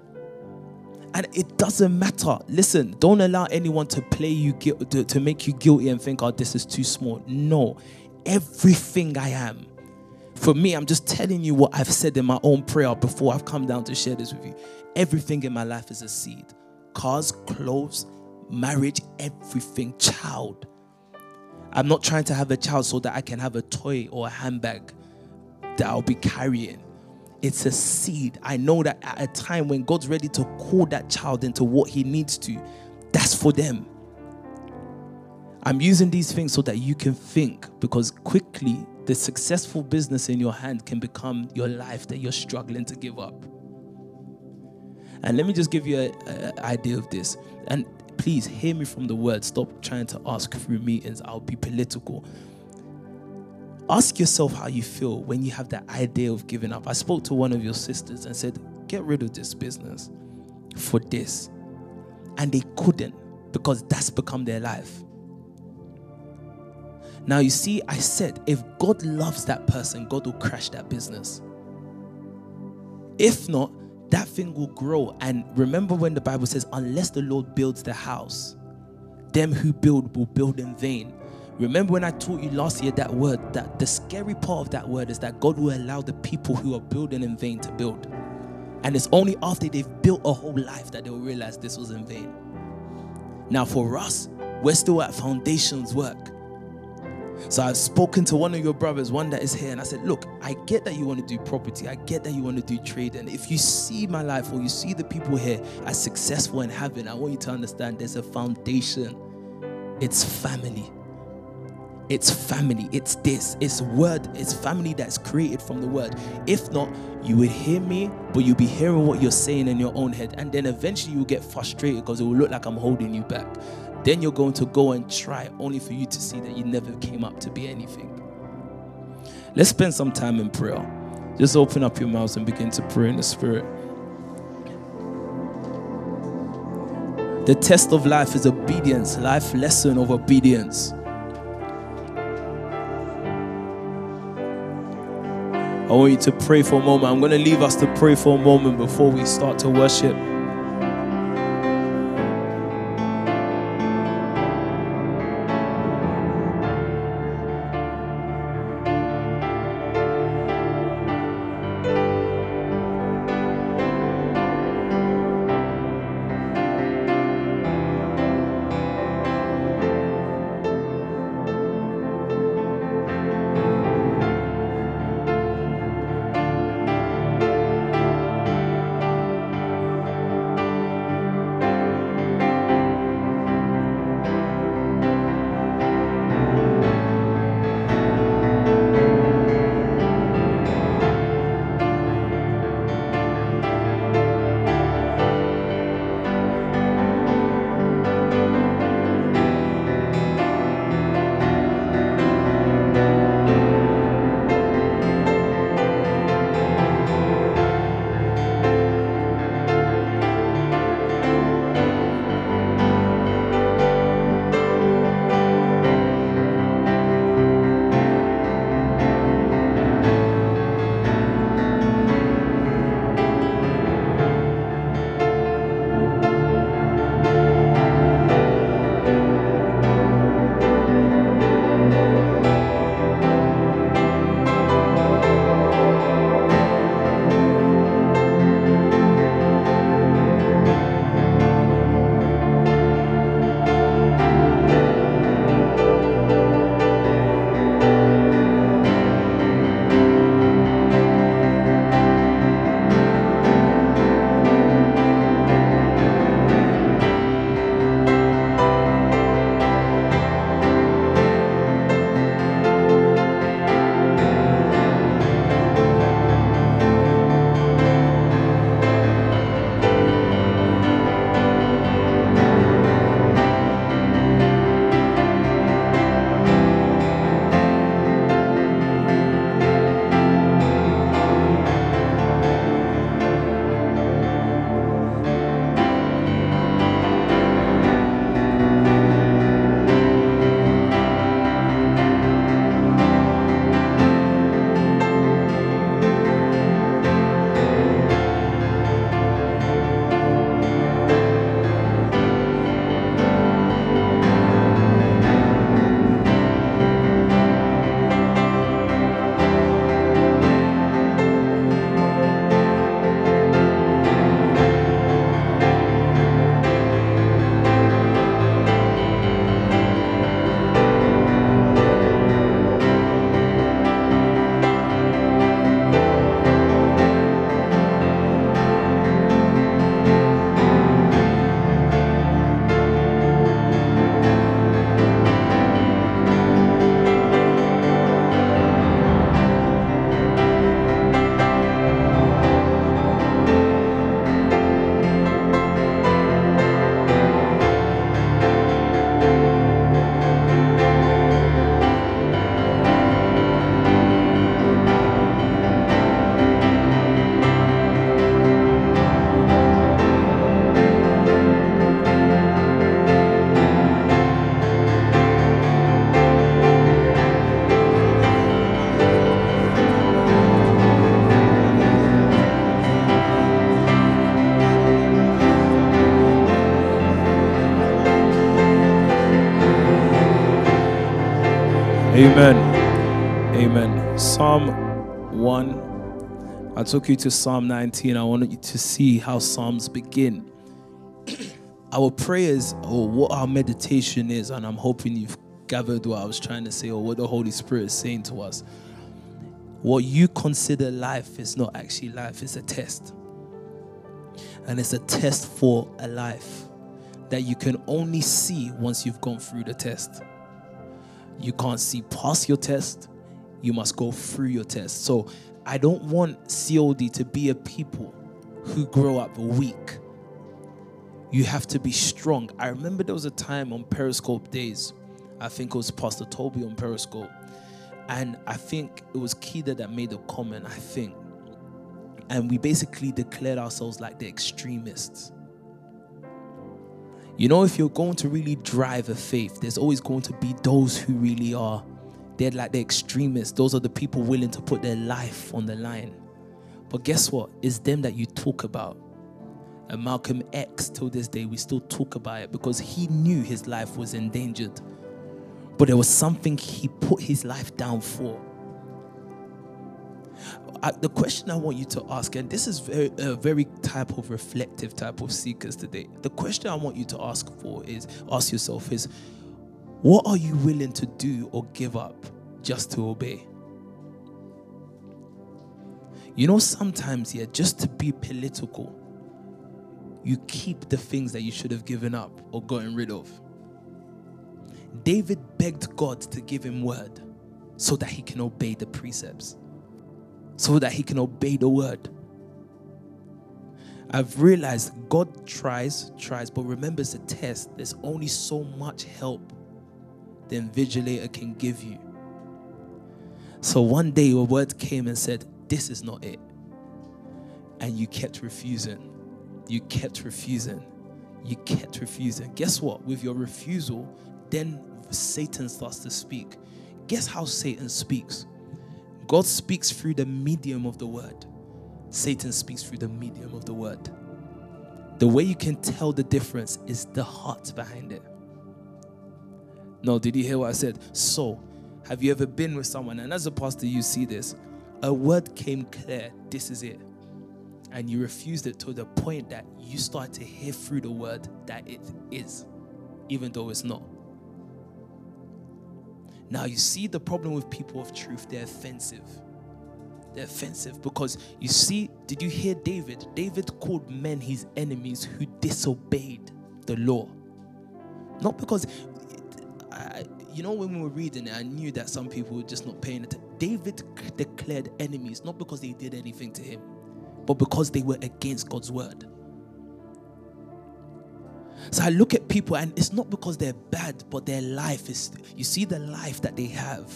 and it doesn't matter. Listen, don't allow anyone to play you to, make you guilty and think, oh, this is too small. No, everything I am. For me, I'm just telling you what I've said in my own prayer before I've come down to share this with you. Everything in my life is a seed cars, clothes, marriage, everything, child. I'm not trying to have a child so that I can have a toy or a handbag that I'll be carrying. It's a seed. I know that at a time when God's ready to call that child into what he needs to, that's for them. I'm using these things so that you can think because quickly the successful business in your hand can become your life that you're struggling to give up. And let me just give you an idea of this. And please hear me from the word. Stop trying to ask through meetings. I'll be political. Ask yourself how you feel when you have that idea of giving up. I spoke to one of your sisters and said, Get rid of this business for this. And they couldn't because that's become their life. Now, you see, I said, if God loves that person, God will crash that business. If not, that thing will grow. And remember when the Bible says, unless the Lord builds the house, them who build will build in vain. Remember when I taught you last year that word, that the scary part of that word is that God will allow the people who are building in vain to build. And it's only after they've built a whole life that they'll realize this was in vain. Now, for us, we're still at foundations work. So I've spoken to one of your brothers, one that is here, and I said, Look, I get that you want to do property, I get that you want to do trade. And if you see my life or you see the people here as successful in having, I want you to understand there's a foundation. It's family. It's family. It's this. It's word. It's family that's created from the word. If not, you would hear me, but you'll be hearing what you're saying in your own head. And then eventually you'll get frustrated because it will look like I'm holding you back. Then you're going to go and try only for you to see that you never came up to be anything. Let's spend some time in prayer. Just open up your mouths and begin to pray in the spirit. The test of life is obedience, life lesson of obedience. I want you to pray for a moment. I'm going to leave us to pray for a moment before we start to worship. Amen. Amen. Psalm 1. I took you to Psalm 19. I wanted you to see how Psalms begin. [clears throat] our prayers or what our meditation is, and I'm hoping you've gathered what I was trying to say or what the Holy Spirit is saying to us. What you consider life is not actually life, it's a test. And it's a test for a life that you can only see once you've gone through the test. You can't see past your test, you must go through your test. So I don't want COD to be a people who grow up weak. You have to be strong. I remember there was a time on Periscope days, I think it was Pastor Toby on Periscope, and I think it was Kida that made a comment, I think. And we basically declared ourselves like the extremists. You know, if you're going to really drive a faith, there's always going to be those who really are. They're like the extremists. Those are the people willing to put their life on the line. But guess what? It's them that you talk about. And Malcolm X, till this day, we still talk about it because he knew his life was endangered. But there was something he put his life down for. I, the question I want you to ask, and this is very, a very type of reflective type of seekers today. The question I want you to ask for is, ask yourself is, what are you willing to do or give up just to obey? You know, sometimes, yeah, just to be political, you keep the things that you should have given up or gotten rid of. David begged God to give him word so that he can obey the precepts, so that he can obey the word. I've realized God tries, tries, but remembers a test. There's only so much help the invigilator can give you. So one day a word came and said, This is not it. And you kept refusing. You kept refusing. You kept refusing. Guess what? With your refusal, then Satan starts to speak. Guess how Satan speaks? God speaks through the medium of the word. Satan speaks through the medium of the word. The way you can tell the difference is the heart behind it. No, did you hear what I said? So, have you ever been with someone, and as a pastor, you see this? A word came clear, this is it. And you refused it to the point that you start to hear through the word that it is, even though it's not. Now, you see the problem with people of truth, they're offensive. They're offensive because you see, did you hear David? David called men his enemies who disobeyed the law. Not because, I, you know, when we were reading it, I knew that some people were just not paying attention. David declared enemies not because they did anything to him, but because they were against God's word. So I look at people, and it's not because they're bad, but their life is, you see, the life that they have,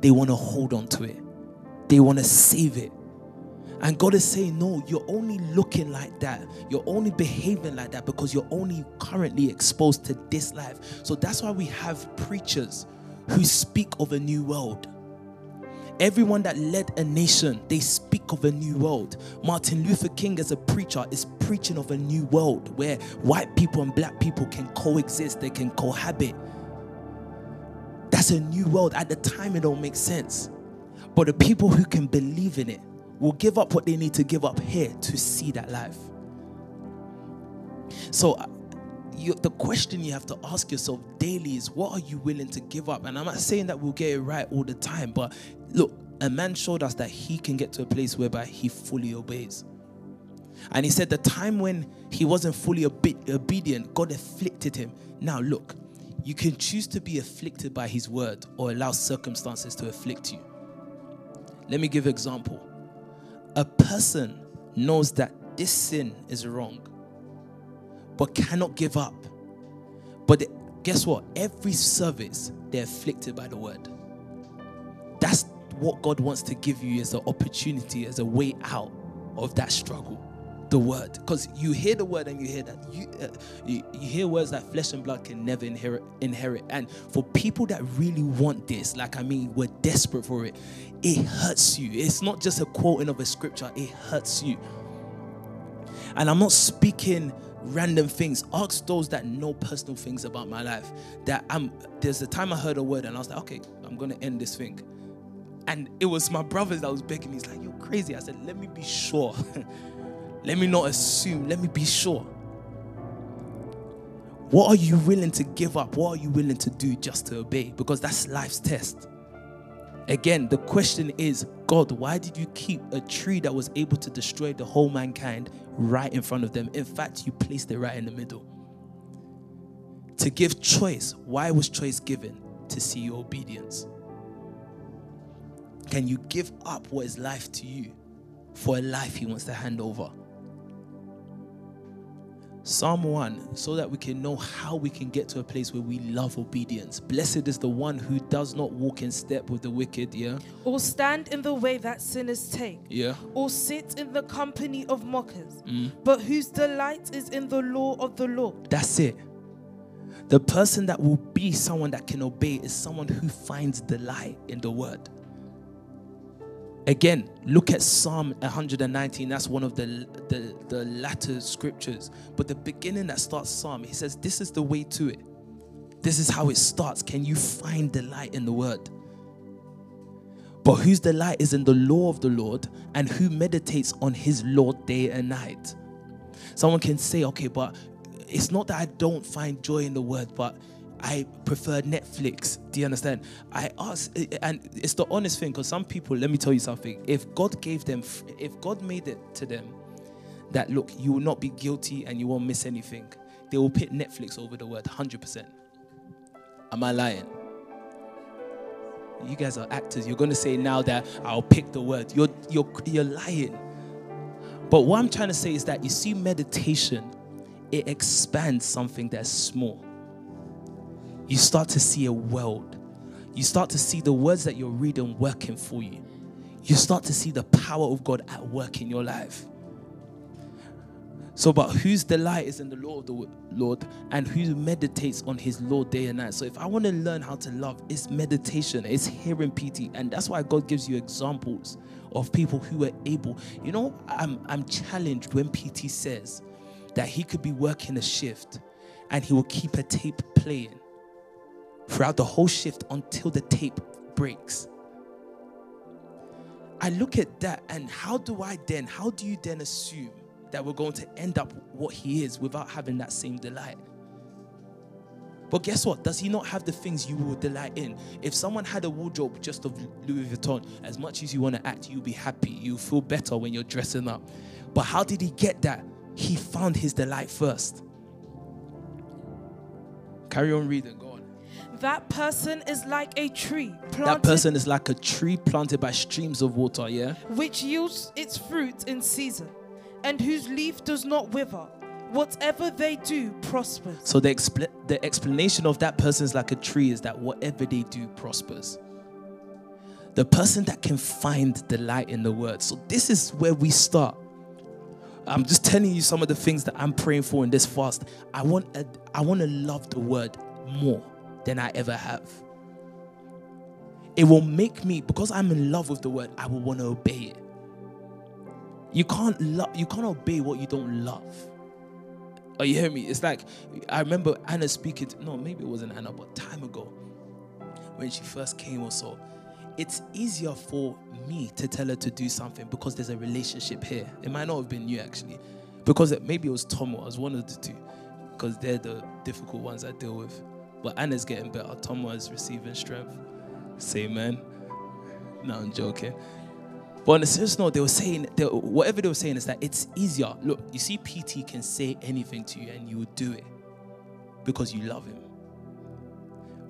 they want to hold on to it, they want to save it. And God is saying, No, you're only looking like that. You're only behaving like that because you're only currently exposed to this life. So that's why we have preachers who speak of a new world. Everyone that led a nation, they speak of a new world. Martin Luther King, as a preacher, is preaching of a new world where white people and black people can coexist, they can cohabit. That's a new world. At the time, it don't make sense. But the people who can believe in it will give up what they need to give up here to see that life. So, uh, you, the question you have to ask yourself daily is what are you willing to give up? And I'm not saying that we'll get it right all the time, but look, a man showed us that he can get to a place whereby he fully obeys. And he said the time when he wasn't fully obe- obedient, God afflicted him. Now, look, you can choose to be afflicted by his word or allow circumstances to afflict you. Let me give an example. A person knows that this sin is wrong, but cannot give up. But guess what? Every service, they're afflicted by the word. That's what God wants to give you is an opportunity, as a way out of that struggle. The word, because you hear the word and you hear that you, uh, you you hear words that flesh and blood can never inherit. Inherit, and for people that really want this, like I mean, we're desperate for it. It hurts you. It's not just a quoting of a scripture. It hurts you. And I'm not speaking random things. Ask those that know personal things about my life. That I'm there's a time I heard a word and I was like, okay, I'm gonna end this thing. And it was my brothers that was begging me. He's like, you're crazy. I said, let me be sure. [laughs] let me not assume. Let me be sure. What are you willing to give up? What are you willing to do just to obey? Because that's life's test. Again, the question is God, why did you keep a tree that was able to destroy the whole mankind right in front of them? In fact, you placed it right in the middle. To give choice, why was choice given? To see your obedience. Can you give up what is life to you for a life He wants to hand over? Psalm 1, so that we can know how we can get to a place where we love obedience. Blessed is the one who does not walk in step with the wicked, yeah? or stand in the way that sinners take, Yeah. or sit in the company of mockers, Mm. but whose delight is in the law of the Lord. That's it. The person that will be someone that can obey is someone who finds delight in the word. Again, look at Psalm 119. That's one of the, the, the latter scriptures. But the beginning that starts Psalm, he says, This is the way to it. This is how it starts. Can you find delight in the word? But whose delight is in the law of the Lord and who meditates on his law day and night? Someone can say, okay, but it's not that I don't find joy in the word, but I prefer Netflix. Do you understand? I ask, and it's the honest thing, because some people, let me tell you something. If God gave them, if God made it to them that, look, you will not be guilty and you won't miss anything, they will pick Netflix over the word 100%. Am I lying? You guys are actors. You're going to say now that I'll pick the word. You're, you're, you're lying. But what I'm trying to say is that you see, meditation, it expands something that's small. You start to see a world. You start to see the words that you're reading working for you. You start to see the power of God at work in your life. So, but whose delight is in the law of the Lord and who meditates on his law day and night. So, if I want to learn how to love, it's meditation, it's hearing PT. And that's why God gives you examples of people who were able. You know, I'm, I'm challenged when PT says that he could be working a shift and he will keep a tape playing throughout the whole shift until the tape breaks. I look at that and how do I then, how do you then assume that we're going to end up what he is without having that same delight? But guess what? Does he not have the things you will delight in? If someone had a wardrobe just of Louis Vuitton, as much as you want to act, you'll be happy. You'll feel better when you're dressing up. But how did he get that? He found his delight first. Carry on reading, go. That person is like a tree planted, That person is like a tree planted by streams of water, yeah? which yields its fruit in season, and whose leaf does not wither. Whatever they do prospers. So the, expl- the explanation of that person is like a tree is that whatever they do prospers. The person that can find delight in the word. So this is where we start. I'm just telling you some of the things that I'm praying for in this fast. I want a, I want to love the word more than I ever have. It will make me because I'm in love with the word. I will want to obey it. You can't love. You can't obey what you don't love. Oh, you hear me? It's like I remember Anna speaking. To, no, maybe it wasn't Anna, but time ago when she first came or so. It's easier for me to tell her to do something because there's a relationship here. It might not have been you actually, because it, maybe it was Tomo. I was one of the two, because they're the difficult ones I deal with. But Anna's getting better. Tomo is receiving strength. Say, man. No, I'm joking. But on a serious note, they were saying, they, whatever they were saying is that it's easier. Look, you see, PT can say anything to you and you will do it because you love him.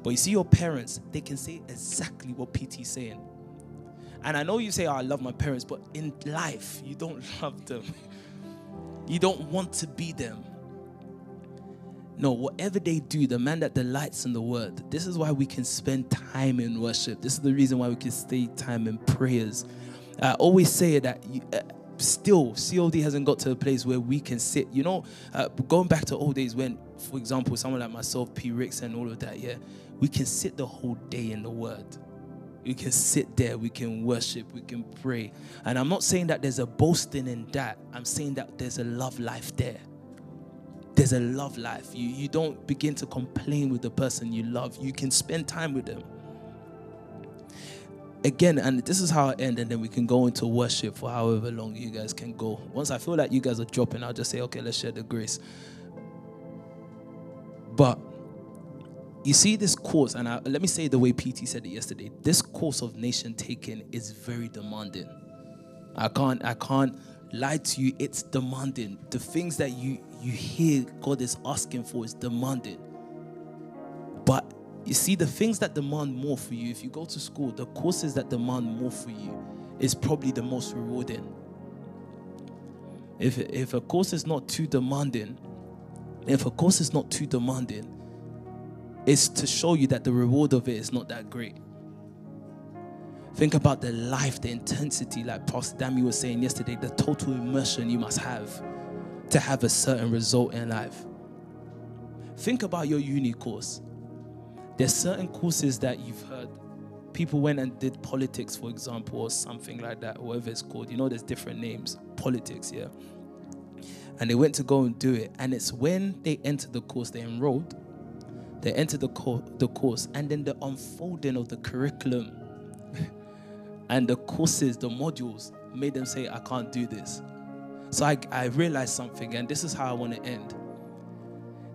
But you see, your parents, they can say exactly what PT is saying. And I know you say, oh, I love my parents, but in life, you don't [laughs] love them. You don't want to be them. No, whatever they do, the man that delights in the word, this is why we can spend time in worship. This is the reason why we can stay time in prayers. I always say that you, uh, still COD hasn't got to a place where we can sit. You know, uh, going back to old days when, for example, someone like myself, P. Ricks, and all of that, yeah, we can sit the whole day in the Word. We can sit there, we can worship, we can pray. And I'm not saying that there's a boasting in that. I'm saying that there's a love life there. There's a love life. You, you don't begin to complain with the person you love. You can spend time with them. Again, and this is how I end, and then we can go into worship for however long you guys can go. Once I feel like you guys are dropping, I'll just say, okay, let's share the grace. But you see this course, and I, let me say the way PT said it yesterday. This course of nation taking is very demanding. I can't, I can't lie to you. It's demanding. The things that you you hear God is asking for is demanding. But you see, the things that demand more for you, if you go to school, the courses that demand more for you is probably the most rewarding. If if a course is not too demanding, if a course is not too demanding, it's to show you that the reward of it is not that great. Think about the life, the intensity, like Pastor Dami was saying yesterday, the total immersion you must have to have a certain result in life. Think about your uni course. There's certain courses that you've heard. People went and did politics, for example, or something like that, whatever it's called. You know, there's different names. Politics, yeah. And they went to go and do it. And it's when they entered the course, they enrolled, they entered the, co- the course, and then the unfolding of the curriculum [laughs] and the courses, the modules, made them say, I can't do this. So I, I realized something, and this is how I want to end.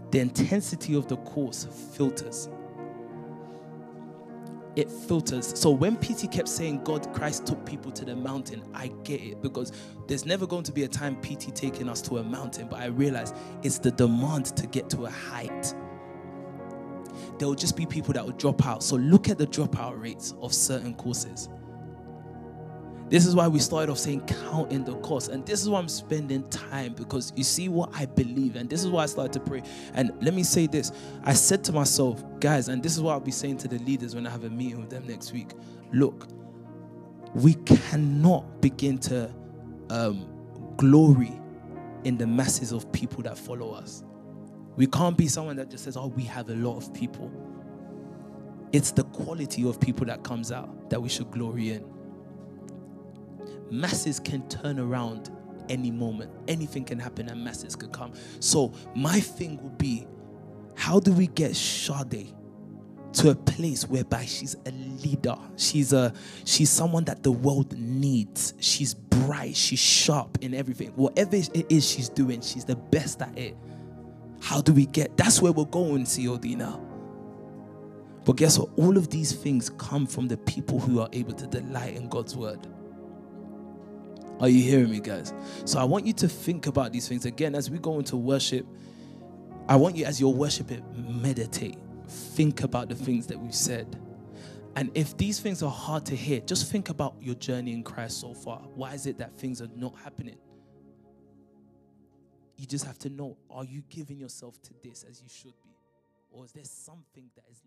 The intensity of the course filters. It filters. So when PT kept saying God, Christ took people to the mountain, I get it because there's never going to be a time PT taking us to a mountain, but I realize it's the demand to get to a height. There will just be people that will drop out. So look at the dropout rates of certain courses. This is why we started off saying count in the cost. And this is why I'm spending time because you see what I believe. And this is why I started to pray. And let me say this I said to myself, guys, and this is what I'll be saying to the leaders when I have a meeting with them next week look, we cannot begin to um, glory in the masses of people that follow us. We can't be someone that just says, oh, we have a lot of people. It's the quality of people that comes out that we should glory in masses can turn around any moment. Anything can happen and masses could come. So my thing would be, how do we get Sade to a place whereby she's a leader? She's a she's someone that the world needs. She's bright, she's sharp in everything. Whatever it is she's doing, she's the best at it. How do we get? That's where we're going, COD now. But guess what? All of these things come from the people who are able to delight in God's word. Are you hearing me, guys? So I want you to think about these things again as we go into worship. I want you, as you're worshiping, meditate. Think about the things that we've said. And if these things are hard to hear, just think about your journey in Christ so far. Why is it that things are not happening? You just have to know are you giving yourself to this as you should be? Or is there something that is?